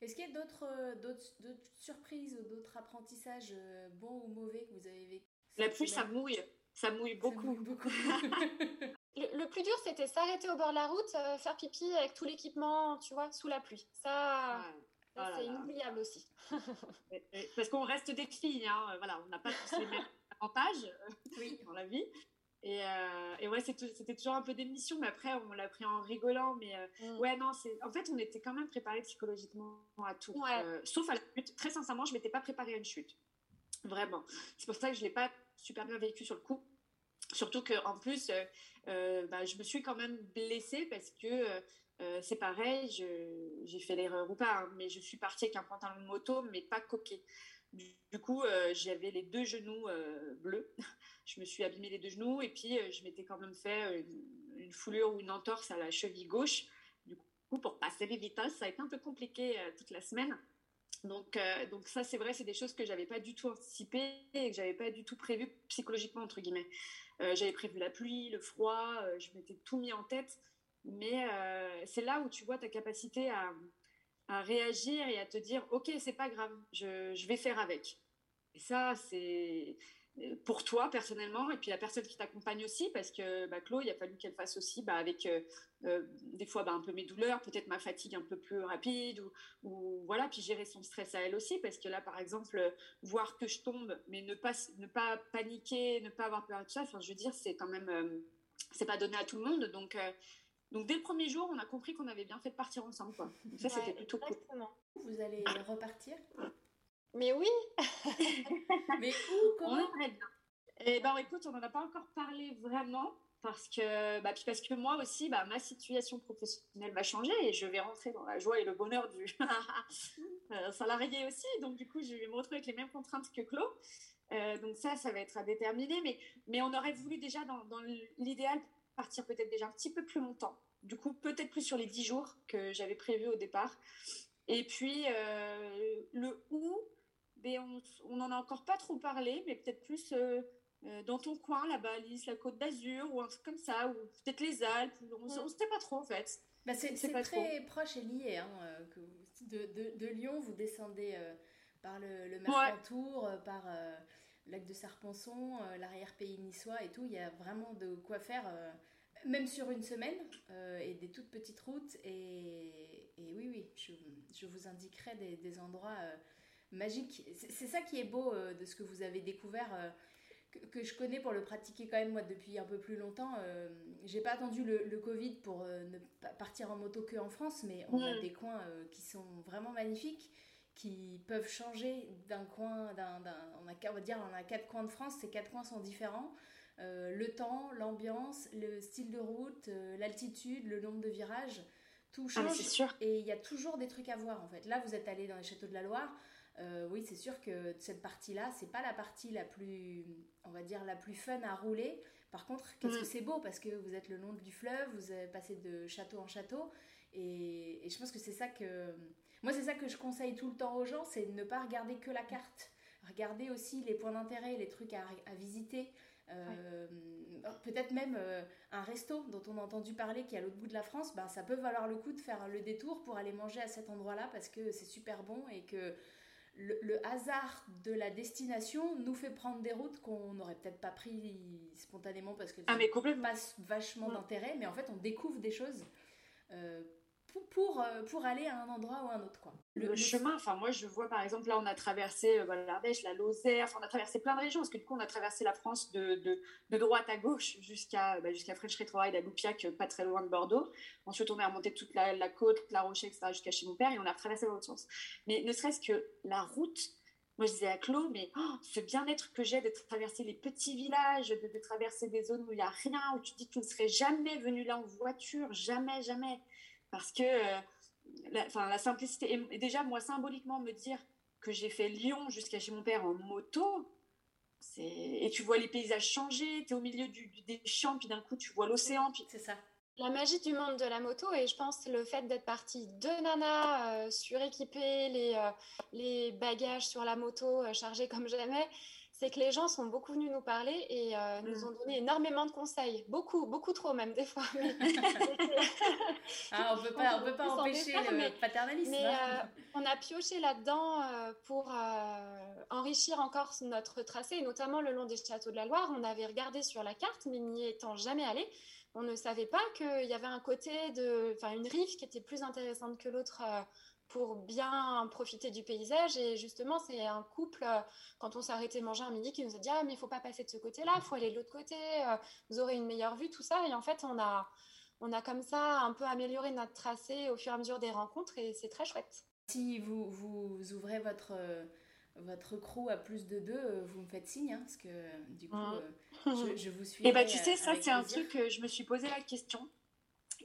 Est-ce qu'il y a d'autres, d'autres, surprises ou d'autres apprentissages bons ou mauvais que vous avez vécu La pluie, ça mouille. Ça mouille beaucoup. beaucoup. le, plus dur, c'était s'arrêter au bord de la route, faire pipi avec tout l'équipement, tu vois, sous la pluie. Ça, Oh c'est inoubliable aussi. Parce qu'on reste des filles, hein. voilà, on n'a pas tous les mêmes avantages euh, oui. dans la vie. Et, euh, et ouais, c'était toujours un peu d'émission, mais après, on l'a pris en rigolant. Mais euh, mm. ouais, non, c'est en fait, on était quand même préparé psychologiquement à tout. sauf à la chute. Très sincèrement, je ne m'étais pas préparée à une chute. Vraiment. C'est pour ça que je ne l'ai pas super bien vécu sur le coup. Surtout qu'en plus, bah, je me suis quand même blessée parce que c'est pareil, j'ai fait l'erreur ou pas, hein, mais je suis partie avec un pantalon de moto, mais pas coqué. Du, coup, euh, j'avais les deux genoux euh, bleus. je me suis abîmé les deux genoux et puis je m'étais quand même fait une, foulure ou une entorse à la cheville gauche. Du coup, pour passer les vitesses, ça a été un peu compliqué toute la semaine. Donc, donc ça, c'est vrai, c'est des choses que j'avais pas du tout anticipées et que j'avais pas du tout prévu psychologiquement, entre guillemets. j'avais prévu la pluie, le froid, je m'étais tout mis en tête. Mais euh, c'est là où tu vois ta capacité à, réagir et à te dire ok c'est pas grave je, vais faire avec. Et ça c'est euh, pour toi personnellement et puis la personne qui t'accompagne aussi parce que bah, Chloé il a fallu qu'elle fasse aussi bah, avec euh, des fois bah, un peu mes douleurs peut-être ma fatigue un peu plus rapide ou, voilà puis gérer son stress à elle aussi parce que là par exemple voir que je tombe mais ne pas ne pas paniquer ne pas avoir peur de ça enfin je veux dire c'est quand même c'est pas donné à tout le monde donc donc dès le premier jour, on a compris qu'on avait bien fait de partir ensemble. Quoi. ça, c'était plutôt cool. Vous allez repartir Mais oui Mais où Comment On bien. Eh ben, écoute, on n'en a pas encore parlé vraiment parce que, bah, puis parce que moi aussi, bah, ma situation professionnelle va changer et je vais rentrer dans la joie et le bonheur du euh, salarié aussi. Donc du coup, je vais me retrouver avec les mêmes contraintes que Claude. Euh, donc ça, ça va être à déterminer. Mais, mais on aurait voulu déjà, dans, dans l'idéal, partir peut-être déjà un petit peu plus longtemps. Du coup, peut-être plus sur les 10 jours que j'avais prévu au départ. Et puis, euh, le où, ben, on n'en a encore pas trop parlé, mais peut-être plus euh, euh, dans ton coin, là-bas, la Côte d'Azur, ou un truc comme ça, ou peut-être les Alpes. On ne sait pas trop, en fait. Bah c'est très proche et lié. Hein, que de, de, Lyon, vous descendez par le, le Mercantour, par lac de Serpenson, euh, l'arrière-pays niçois et tout. Il y a vraiment de quoi faire, euh, même sur une semaine, euh, et des toutes petites routes. Et, oui, oui, je, vous indiquerai des, endroits magiques. C'est ça qui est beau de ce que vous avez découvert. Que, je connais pour le pratiquer quand même moi depuis un peu plus longtemps. J'ai pas attendu le, Covid pour ne pas partir en moto que en France, mais on a des coins qui sont vraiment magnifiques qui peuvent changer d'un coin, d'un, on, a, on va dire on a quatre coins de France, ces quatre coins sont différents. Euh, le temps, l'ambiance, le style de route, euh, l'altitude, le nombre de virages, tout ah, change. sûr. Et il y a toujours des trucs à voir en fait. Là, vous êtes allé dans les châteaux de la Loire. Euh, oui, c'est sûr que cette partie-là, c'est pas la partie la plus, on va dire, la plus fun à rouler. Par contre, qu'est-ce mm. que c'est beau parce que vous êtes le long du fleuve, vous avez passé de château en château. Et, et je pense que c'est ça que moi, c'est ça que je conseille tout le temps aux gens, c'est de ne pas regarder que la carte. Regarder aussi les points d'intérêt, les trucs à, visiter. Euh, peut-être même euh, un resto dont on a entendu parler qui est à l'autre bout de la France, ben, ça peut valoir le coup de faire le détour pour aller manger à cet endroit-là parce que c'est super bon et que le, hasard de la destination nous fait prendre des routes qu'on n'aurait peut-être pas pris spontanément parce que ah, mais passe vachement d'intérêt, mais en fait on découvre des choses euh, pour, euh, pour, aller à un endroit ou un autre. Quoi. Le, chemin, enfin moi je vois par exemple là on a traversé euh, l'Ardèche, la Lozère, on a traversé plein de régions parce que du coup on a traversé la France de, de, de droite à gauche jusqu'à bah, jusqu'à French Retroide à Loupiac, euh, pas très loin de Bordeaux. Ensuite on a remonté toute la, la côte, la Rochelle, etc. jusqu'à chez mon père et on a traversé dans l'autre sens. Mais ne serait-ce que la route, moi, je disais à Claude, mais oh, ce bien-être que j'ai de traverser les petits villages, de, de traverser des zones où il n'y a rien, où tu te dis que tu ne serais jamais venu là en voiture, jamais, jamais parce que euh, la, la simplicité, et déjà moi symboliquement me dire que j'ai fait Lyon jusqu'à chez mon père en moto, et tu vois les paysages changer, tu es au milieu du, des champs, puis d'un coup tu vois l'océan. Puis... C'est ça. La magie du monde de la moto, et je pense le fait d'être partie de Nana, euh, suréquipée, les, euh, les bagages sur la moto chargés comme jamais, c'est que les gens sont beaucoup venus nous parler et euh, nous ont donné énormément de conseils. Beaucoup, beaucoup trop même des fois. ah, on ne peut pas, on peut pas empêcher le paternalisme. Mais euh, on a pioché là-dedans euh, pour enrichir encore notre tracé, notamment le long des châteaux de la Loire. On avait regardé sur la carte, mais n'y étant jamais allé, on ne savait pas qu'il y avait un côté de, enfin une rive qui était plus intéressante que l'autre pour bien profiter du paysage. Et justement, c'est un couple, euh, quand on s'est arrêté manger un midi, qui nous a dit Ah, mais il faut pas passer de ce côté-là, il faut aller de l'autre côté, euh, vous aurez une meilleure vue, tout ça. Et en fait, on a, on a comme ça un peu amélioré notre tracé au fur et à mesure des rencontres et c'est très chouette. Si vous, vous ouvrez votre. votre crew à plus de deux, vous me faites signe, hein, parce que du coup, mmh. je, vous suis. Et bah, tu sais, ça, c'est un truc que je me suis posé la question.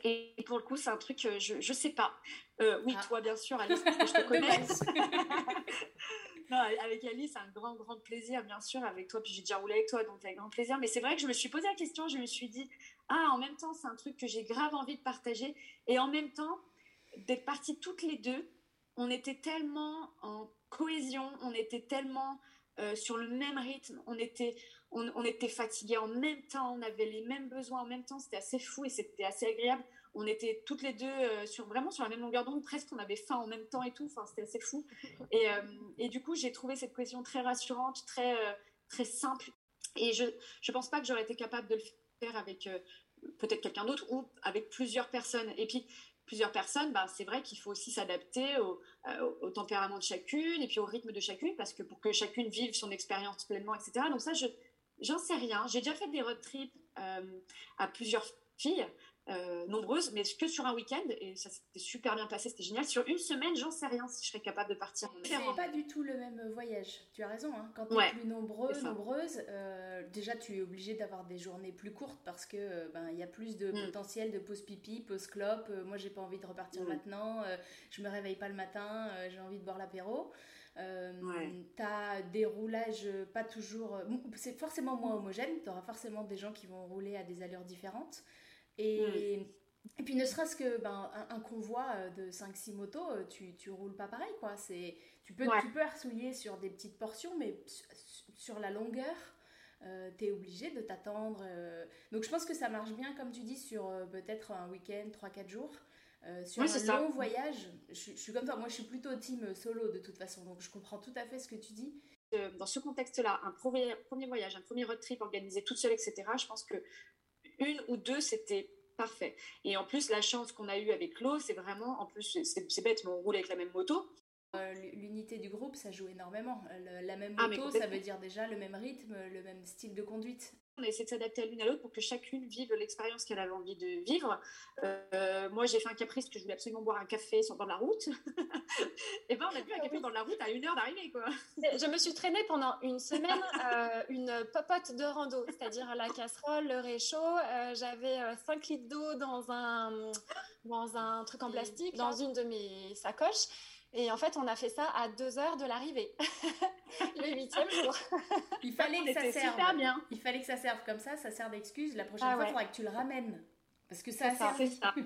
Et pour le coup, c'est un truc que je ne sais pas. Euh, oui, ah. toi, bien sûr, Alice, parce que je te connais. non, avec Alice, c'est un grand, grand plaisir, bien sûr, avec toi. Puis j'ai déjà roulé avec toi, donc avec grand plaisir. Mais c'est vrai que je me suis posé la question, je me suis dit, ah, en même temps, c'est un truc que j'ai grave envie de partager. Et en même temps, d'être parties toutes les deux, on était tellement en cohésion, on était tellement euh, sur le même rythme, on était, on, était fatigués en même temps, on avait les mêmes besoins en même temps, c'était assez fou et c'était assez agréable. On était toutes les deux euh, sur, vraiment sur la même longueur d'onde, presque on avait faim en même temps et tout, enfin, c'était assez fou. Et, euh, et, du coup, j'ai trouvé cette cohésion très rassurante, très, très simple. Et je ne pense pas que j'aurais été capable de le faire avec peut-être quelqu'un d'autre ou avec plusieurs personnes. Et puis, plusieurs personnes, bah, c'est vrai qu'il faut aussi s'adapter au, euh, au, tempérament de chacune et puis au rythme de chacune, parce que pour que chacune vive son expérience pleinement, etc. Donc ça, je j'en sais rien. J'ai déjà fait des road trips euh, à plusieurs filles, euh, nombreuses, mais que sur un week-end, et ça s'était super bien passé, c'était génial. Sur une semaine, j'en sais rien si je serais capable de partir. C'est pas du tout le même voyage, tu as raison. Hein. Quand tu es plus nombreux, nombreuse, euh, déjà tu es obligé d'avoir des journées plus courtes parce que euh, ben il y a plus de mm. potentiel de pause pipi, pause clope. moi, j'ai pas envie de repartir mm. maintenant, je me réveille pas le matin, j'ai envie de boire l'apéro. Euh, tu as des roulages pas toujours. C'est forcément moins homogène. Tu auras forcément des gens qui vont rouler à des allures différentes. Et, mm. et puis ne serait-ce que ben, un, convoi euh, de 5-6 motos, euh, tu, tu roules pas pareil. quoi. C'est Tu peux, tu peux arsouiller sur des petites portions, mais sur la longueur, euh, tu es obligé de t'attendre. Donc je pense que ça marche bien, comme tu dis, sur peut-être un week-end, 3-4 jours. sur un long voyage, je, je, suis comme toi, moi je suis plutôt team solo de toute façon, donc je comprends tout à fait ce que tu dis. Dans ce contexte-là, un premier, premier voyage, un premier road trip organisé toute seule, etc., je pense que une ou deux, c'était parfait. Et en plus, la chance qu'on a eue avec l'eau, c'est vraiment, en plus, c'est bête, mais on roule avec la même moto. Euh, l'unité du groupe, ça joue énormément. la même ah, moto, ça veut dire déjà le même rythme, le même style de conduite on a essayé de s'adapter à l'une à l'autre pour que chacune vive l'expérience qu'elle avait envie de vivre. Euh, moi, j'ai fait un caprice que je voulais absolument boire un café sur dans la route. et ben, on a bu un café dans la route à une heure d'arrivée, quoi. Je me suis traînée pendant une semaine euh, une popote de rando, c'est-à-dire la casserole, le réchaud. Euh, j'avais 5 litres d'eau dans un, dans un truc en plastique, dans une de mes sacoches. Et en fait, on a fait ça à deux heures de l'arrivée, le huitième jour. Il fallait que ça serve. Super bien. Il fallait que ça serve comme ça, ça sert d'excuse. La prochaine ah fois, il faudra que tu le ramènes. Parce que ça sert. C'est ça.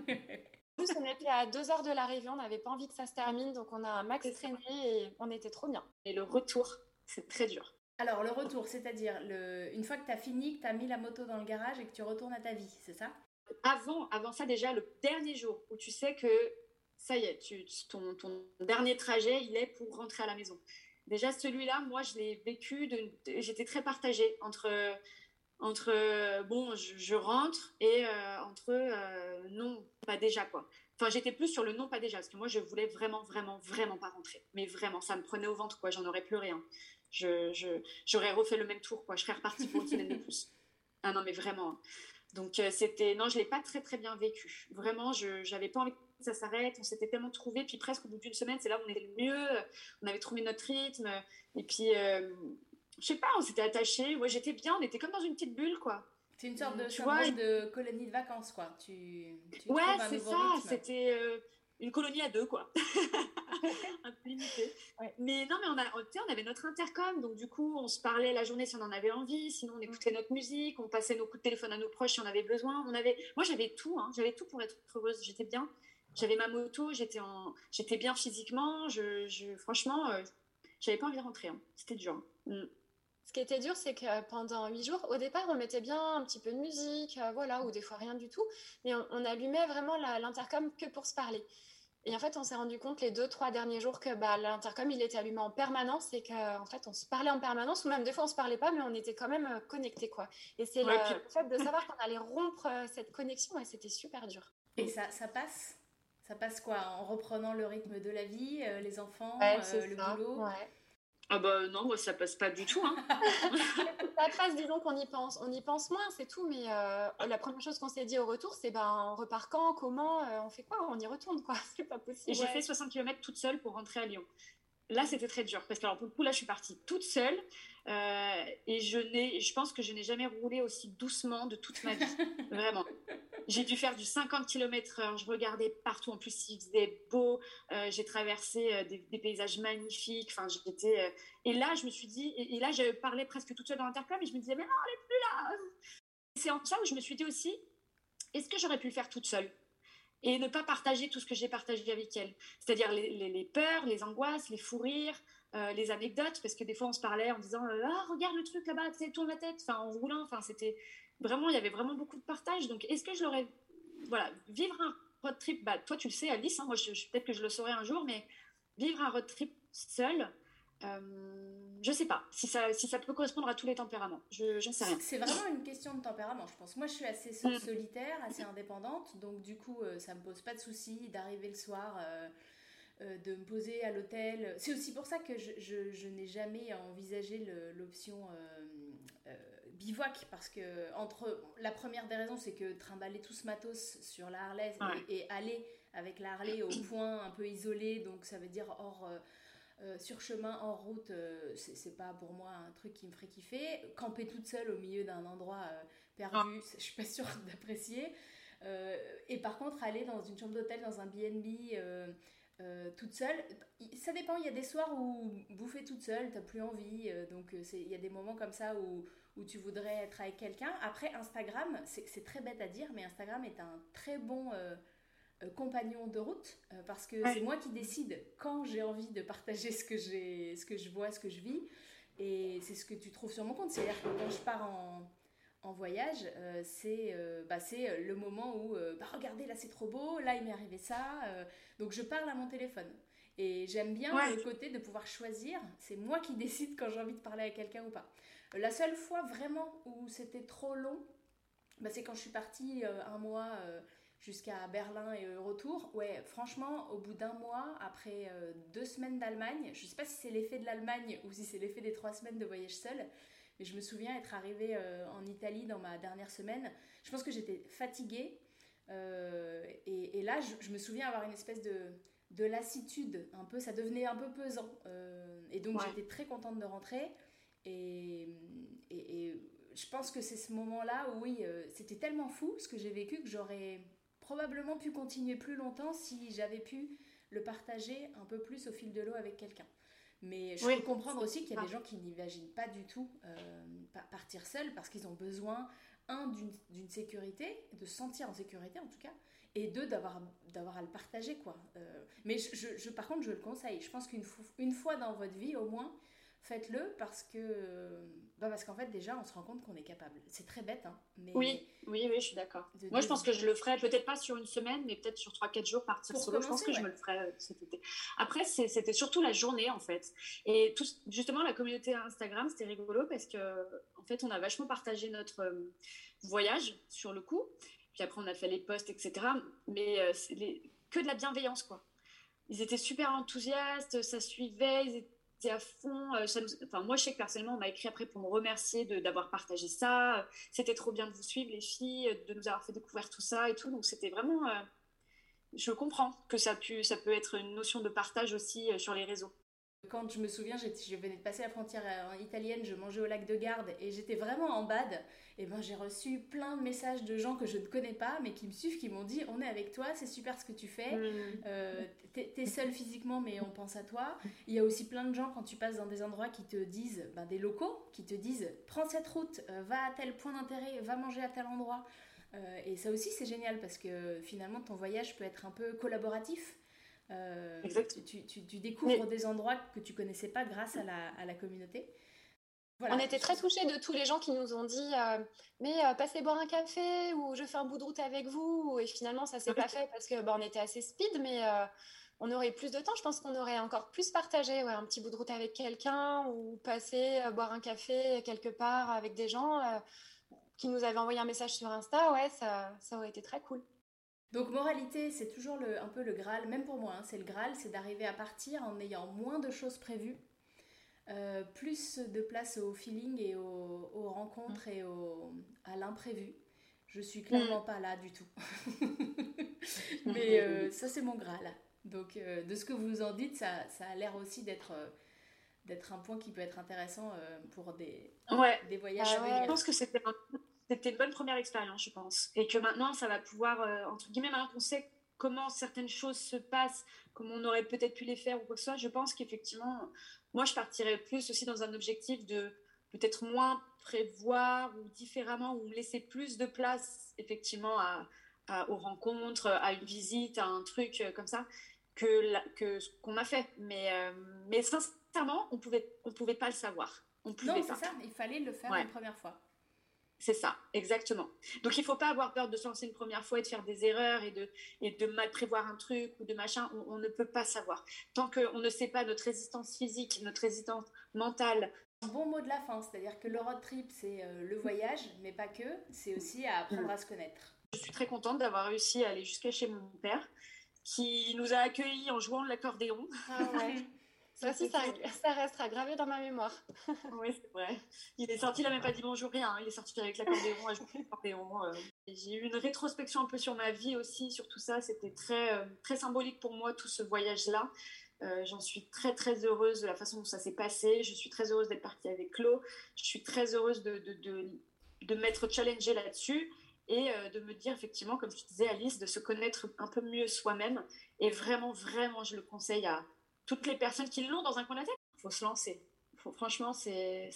En plus, on était à deux heures de l'arrivée, on n'avait pas envie que ça se termine, donc on a un max traîné et on était trop bien. Et le retour, c'est très dur. Alors, le retour, c'est-à-dire le... une fois que tu as fini, que tu as mis la moto dans le garage et que tu retournes à ta vie, c'est ça? Avant, avant ça, déjà, le dernier jour où tu sais que ça y est, tu, ton, ton, dernier trajet, il est pour rentrer à la maison. Déjà, celui-là, moi, je l'ai vécu, j'étais très partagée entre, entre bon, je, rentre et euh, entre euh, non, pas déjà, quoi. Enfin, j'étais plus sur le non, pas déjà, parce que moi, je voulais vraiment, vraiment, vraiment pas rentrer. Mais vraiment, ça me prenait au ventre, quoi. J'en aurais pleuré. Hein. Je, j'aurais refait le même tour, quoi. Je serais repartie pour une semaine de plus. Ah non, mais vraiment. Hein. Donc, euh, c'était. Non, je l'ai pas très, très bien vécu. Vraiment, je n'avais pas envie ça s'arrête. On s'était tellement trouvé, puis presque au bout d'une semaine, c'est là où on était le mieux. On avait trouvé notre rythme, et puis euh, je sais pas, on s'était attachés. Ouais, j'étais bien, on était comme dans une petite bulle, quoi. C'est une sorte de, tu vois, de colonie de vacances, quoi. Tu, ouais, c'est ça. C'était euh, une colonie à deux, quoi. un peu limité. Mais non, mais on, a, on avait notre intercom, donc du coup, on se parlait la journée si on en avait envie, sinon on écoutait notre musique, on passait nos coups de téléphone à nos proches si on avait besoin. On avait, moi, j'avais tout, hein. j'avais tout pour être heureuse. J'étais bien j'avais ma moto, j'étais en, j'étais bien physiquement. Je, je franchement, euh, j'avais pas envie de rentrer. Hein. C'était dur. Mm. Ce qui était dur, c'est que pendant huit jours, au départ, on mettait bien un petit peu de musique, voilà, ou des fois rien du tout, mais on, allumait vraiment l'intercom que pour se parler. Et en fait, on s'est rendu compte les deux, trois derniers jours que bah, l'intercom, il était allumé en permanence et qu'en en fait, on se parlait en permanence, ou même des fois, on se parlait pas, mais on était quand même euh, connectés, quoi. Et c'est le, fait de savoir qu'on allait rompre euh, cette connexion et c'était super dur. Et ça, ça passe? Ça passe quoi En reprenant le rythme de la vie, euh, les enfants, le boulot? ouais. Ah bah non, moi ça passe pas du tout. Hein. ça passe, disons qu'on y pense. On y pense moins, c'est tout. Mais euh, la première chose qu'on s'est dit au retour, c'est ben on repart quand, comment, euh, on fait quoi, on y retourne quoi. C'est pas possible. J'ai fait 60 km toute seule pour rentrer à Lyon. Là, c'était très dur parce que alors, pour le coup, là, je suis partie toute seule euh, et je n'ai, je pense que je n'ai jamais roulé aussi doucement de toute ma vie, vraiment. J'ai dû faire du 50 km/h. Je regardais partout. En plus, il faisait beau. Euh, j'ai traversé euh, des, paysages magnifiques. Enfin, j'étais. Et là, je me suis dit. Et, là, je parlais presque toute seule dans l'intercom et je me disais, mais non, elle n'est plus là. C'est en ça où je me suis dit aussi, est-ce que j'aurais pu le faire toute seule et ne pas partager tout ce que j'ai partagé avec elle? C'est-à-dire les, peurs, les angoisses, les fous rires, les anecdotes, parce que des fois on se parlait en disant Ah, regarde le truc là-bas, tu tourne la tête, enfin en roulant, enfin c'était vraiment, il y avait vraiment beaucoup de partage. Donc, est-ce que je l'aurais. Voilà, vivre un road trip, bah, toi, tu le sais, Alice, hein, moi, je, peut-être que je le saurai un jour, mais vivre un road trip seul, euh, je sais pas si ça, si ça peut correspondre à tous les tempéraments. Je ne sais rien. C'est vraiment une question de tempérament, je pense. Moi, je suis assez mm. solitaire, assez indépendante, donc du coup, euh, ça me pose pas de souci d'arriver le soir. Euh, euh, de me poser à l'hôtel. C'est aussi pour ça que je, je, je n'ai jamais envisagé l'option bivouac parce que entre la première des raisons c'est que trimballer tout ce matos sur la Harley et, aller avec la Harley au point un peu isolé donc ça veut dire hors euh, euh, sur chemin hors route euh, c'est pas pour moi un truc qui me ferait kiffer. Camper toute seule au milieu d'un endroit perdu je suis pas sûre d'apprécier. Et par contre aller dans une chambre d'hôtel dans un B&B toute seule. Ça dépend, il y a des soirs où bouffer toute seule, t'as plus envie, donc il y a des moments comme ça où, où tu voudrais être avec quelqu'un. Après, Instagram, c'est très bête à dire, mais Instagram est un très bon euh, euh, compagnon de route euh, parce que c'est moi qui décide quand j'ai envie de partager ce que, ce que je vois, ce que je vis. Et c'est ce que tu trouves sur mon compte. C'est-à-dire que quand je pars en, en voyage, c'est bah, le moment où, bah, regardez, là c'est trop beau, là il m'est arrivé ça. donc je parle à mon téléphone. Et j'aime bien le côté de pouvoir choisir. C'est moi qui décide quand j'ai envie de parler à quelqu'un ou pas. La seule fois vraiment où c'était trop long, bah, c'est quand je suis partie euh, un mois euh, jusqu'à Berlin et retour. Ouais, franchement, au bout d'un mois, après euh, deux semaines d'Allemagne, je sais pas si c'est l'effet de l'Allemagne ou si c'est l'effet des trois semaines de voyage seul, mais je me souviens être arrivée en Italie dans ma dernière semaine. Je pense que j'étais fatiguée. Et, là, je, me souviens avoir une espèce de, de lassitude, un peu, ça devenait un peu pesant. et donc j'étais très contente de rentrer. Et, et, je pense que c'est ce moment-là où, oui, euh, c'était tellement fou ce que j'ai vécu que j'aurais probablement pu continuer plus longtemps si j'avais pu le partager un peu plus au fil de l'eau avec quelqu'un. Mais je peux comprendre aussi qu'il y a des gens qui n'imaginent pas du tout euh, partir seuls parce qu'ils ont besoin, un, d'une sécurité, de se sentir en sécurité en tout cas, et deux, d'avoir à le partager. quoi. Euh, mais je, je, par contre, je le conseille. Je pense qu'une fois dans votre vie, au moins, faites-le parce que bah parce qu'en fait déjà on se rend compte qu'on est capable. C'est très bête hein, mais oui oui oui je suis d'accord. Moi je pense que je le ferai peut-être pas sur une semaine mais peut-être sur 3 4 jours partir solo. je pense que je me le ferai euh, cet été. Après c'était surtout la journée en fait. Et tout, justement la communauté Instagram c'était rigolo parce que en fait on a vachement partagé notre euh, voyage sur le coup. Puis après on a fait les posts etc. Mais euh, que de la bienveillance quoi. Ils étaient super enthousiastes, ça suivait, ils étaient à fond. Euh, enfin, moi, je sais que personnellement, on m'a écrit après pour me remercier d'avoir partagé ça. C'était trop bien de vous suivre, les filles, de nous avoir fait découvrir tout ça et tout. Donc, c'était vraiment. Euh, je comprends que ça, ça peut être une notion de partage aussi euh, sur les réseaux. Quand je me souviens, je venais de passer la frontière italienne, je mangeais au lac de Garde et j'étais vraiment en bad et ben j'ai reçu plein de messages de gens que je ne connais pas mais qui me suivent, qui m'ont dit on est avec toi, c'est super ce que tu fais, mmh. euh, t'es es seul physiquement mais on pense à toi. Il y a aussi plein de gens quand tu passes dans des endroits qui te disent, ben, des locaux qui te disent prends cette route, euh, va à tel point d'intérêt, va manger à tel endroit. Euh, et ça aussi c'est génial parce que finalement ton voyage peut être un peu collaboratif. Euh, tu, tu, tu, découvres des endroits que tu connaissais pas grâce à la, à la communauté. On était très touchés de tous les gens qui nous ont dit mais passez boire un café ou je fais un bout de route avec vous et finalement ça s'est pas fait parce que bah, on était assez speed mais on aurait plus de temps. Je pense qu'on aurait encore plus partagé ouais, un petit bout de route avec quelqu'un ou passer boire un café quelque part avec des gens qui nous avaient envoyé un message sur Insta. Ouais, ça, ça aurait été très cool. Donc moralité, c'est toujours le, un peu le Graal, même pour moi, hein, c'est le Graal, c'est d'arriver à partir en ayant moins de choses prévues, euh, plus de place au feeling et aux, rencontres et au, à l'imprévu. Je suis clairement pas là du tout. Mais euh, ça, c'est mon Graal. Donc euh, de ce que vous en dites, ça, ça a l'air aussi d'être d'être un point qui peut être intéressant pour des, des voyages ah à venir. Je pense que c'était c'était une bonne première expérience, je pense. Et que maintenant, ça va pouvoir, euh, entre guillemets, maintenant qu'on sait comment certaines choses se passent, comment on aurait peut-être pu les faire ou quoi que ce soit, je pense qu'effectivement, moi, je partirais plus aussi dans un objectif de peut-être moins prévoir ou différemment, ou laisser plus de place, effectivement, à, aux rencontres, à une visite, à un truc euh, comme ça, que, que ce qu'on a fait. Mais, euh, mais sincèrement, on pouvait, on pouvait pas le savoir. On pouvait non, c'est ça, il fallait le faire une première fois. C'est ça, exactement. Donc il ne faut pas avoir peur de se lancer une première fois et de faire des erreurs et de, et de mal prévoir un truc ou de machin. On, ne peut pas savoir. Tant qu'on ne sait pas notre résistance physique, notre résistance mentale. Un bon mot de la fin, c'est-à-dire que le road trip, c'est euh, le voyage, mais pas que. C'est aussi à apprendre à se connaître. Je suis très contente d'avoir réussi à aller jusqu'à chez mon père, qui nous a accueillis en jouant de l'accordéon. Ah ouais. Ça aussi, ça, restera gravé dans ma mémoire. oui, c'est vrai. Il est sorti, il n'a même pas dit bonjour, rien. Hein. Il est sorti avec l'accordéon, à jouer l'accordéon. Euh. J'ai eu une rétrospection un peu sur ma vie aussi, sur tout ça. C'était très, euh, très symbolique pour moi, tout ce voyage-là. Euh, j'en suis très très heureuse de la façon dont ça s'est passé. Je suis très heureuse d'être partie avec Claude. Je suis très heureuse de, de, de, de m'être challengée là-dessus et de me dire effectivement, comme je disais Alice, de se connaître un peu mieux soi-même. Et vraiment, vraiment, je le conseille à, toutes les personnes qui l'ont dans un coin de la tête. Il faut se lancer. franchement, c'est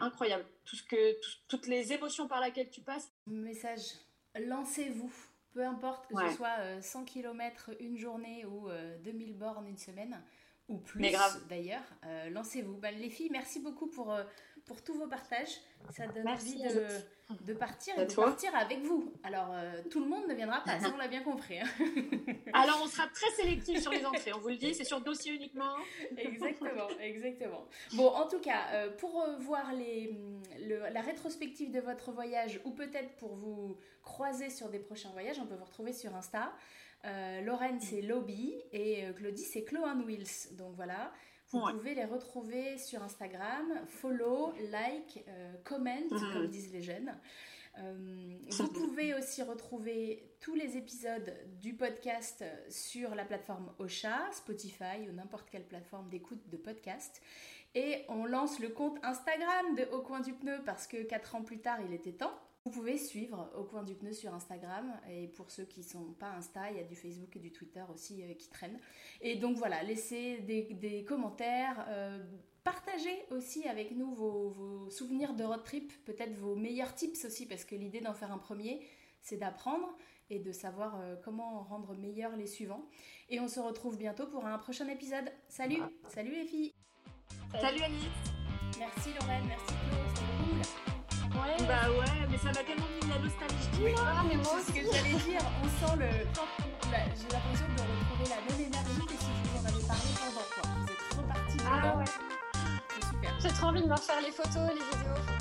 incroyable. Tout ce que, toutes les émotions par lesquelles tu passes. Message, lancez-vous. Peu importe que ce soit 100 euh, km une journée ou 2000 euh, bornes une semaine, ou plus d'ailleurs, euh, lancez-vous. Bah, les filles, merci beaucoup pour, pour tous vos partages. Ça donne envie de, de, partir et de partir avec vous. Alors, euh, tout le monde ne viendra pas, ça on l'a bien compris. Hein. Alors, on sera très sélectif sur les entrées, on vous le dit, c'est sur dossier uniquement. exactement, exactement. Bon, en tout cas, euh, pour euh, voir les, la rétrospective de votre voyage ou peut-être pour vous croiser sur des prochains voyages, on peut vous retrouver sur Insta. Lorraine, c'est Lobby et Claudie, c'est Chloe Wheels. Donc voilà. Vous pouvez les retrouver sur Instagram, follow, like, euh, comment, mhm. comme disent les jeunes. Euh, vous pouvez aussi retrouver tous les épisodes du podcast sur la plateforme Ocha, Spotify ou n'importe quelle plateforme d'écoute de podcast. Et on lance le compte Instagram de Au coin du pneu parce que 4 ans plus tard, il était temps. Vous pouvez suivre Au coin du pneu sur Instagram et pour ceux qui ne sont pas Insta, il y a du Facebook et du Twitter aussi euh, qui traînent. Et donc voilà, laissez des, commentaires, euh, partagez aussi avec nous vos, souvenirs de road trip, peut-être vos meilleurs tips aussi parce que l'idée d'en faire un premier, c'est d'apprendre et de savoir euh, comment rendre meilleurs les suivants. Et on se retrouve bientôt pour un prochain épisode. Salut, salut les filles. Salut, Alice. Merci Lorraine, merci Claude, c'était cool. Bah ouais, mais ça m'a tellement mis de la nostalgie. Oui, ah, mais moi, ce que j'allais dire, on sent le. Bah, j'ai l'impression de retrouver la même énergie que si je vous en avais parlé pendant quoi. Vous êtes repartis ah, Ouais. C'est super. J'ai trop envie de me refaire les photos, les vidéos.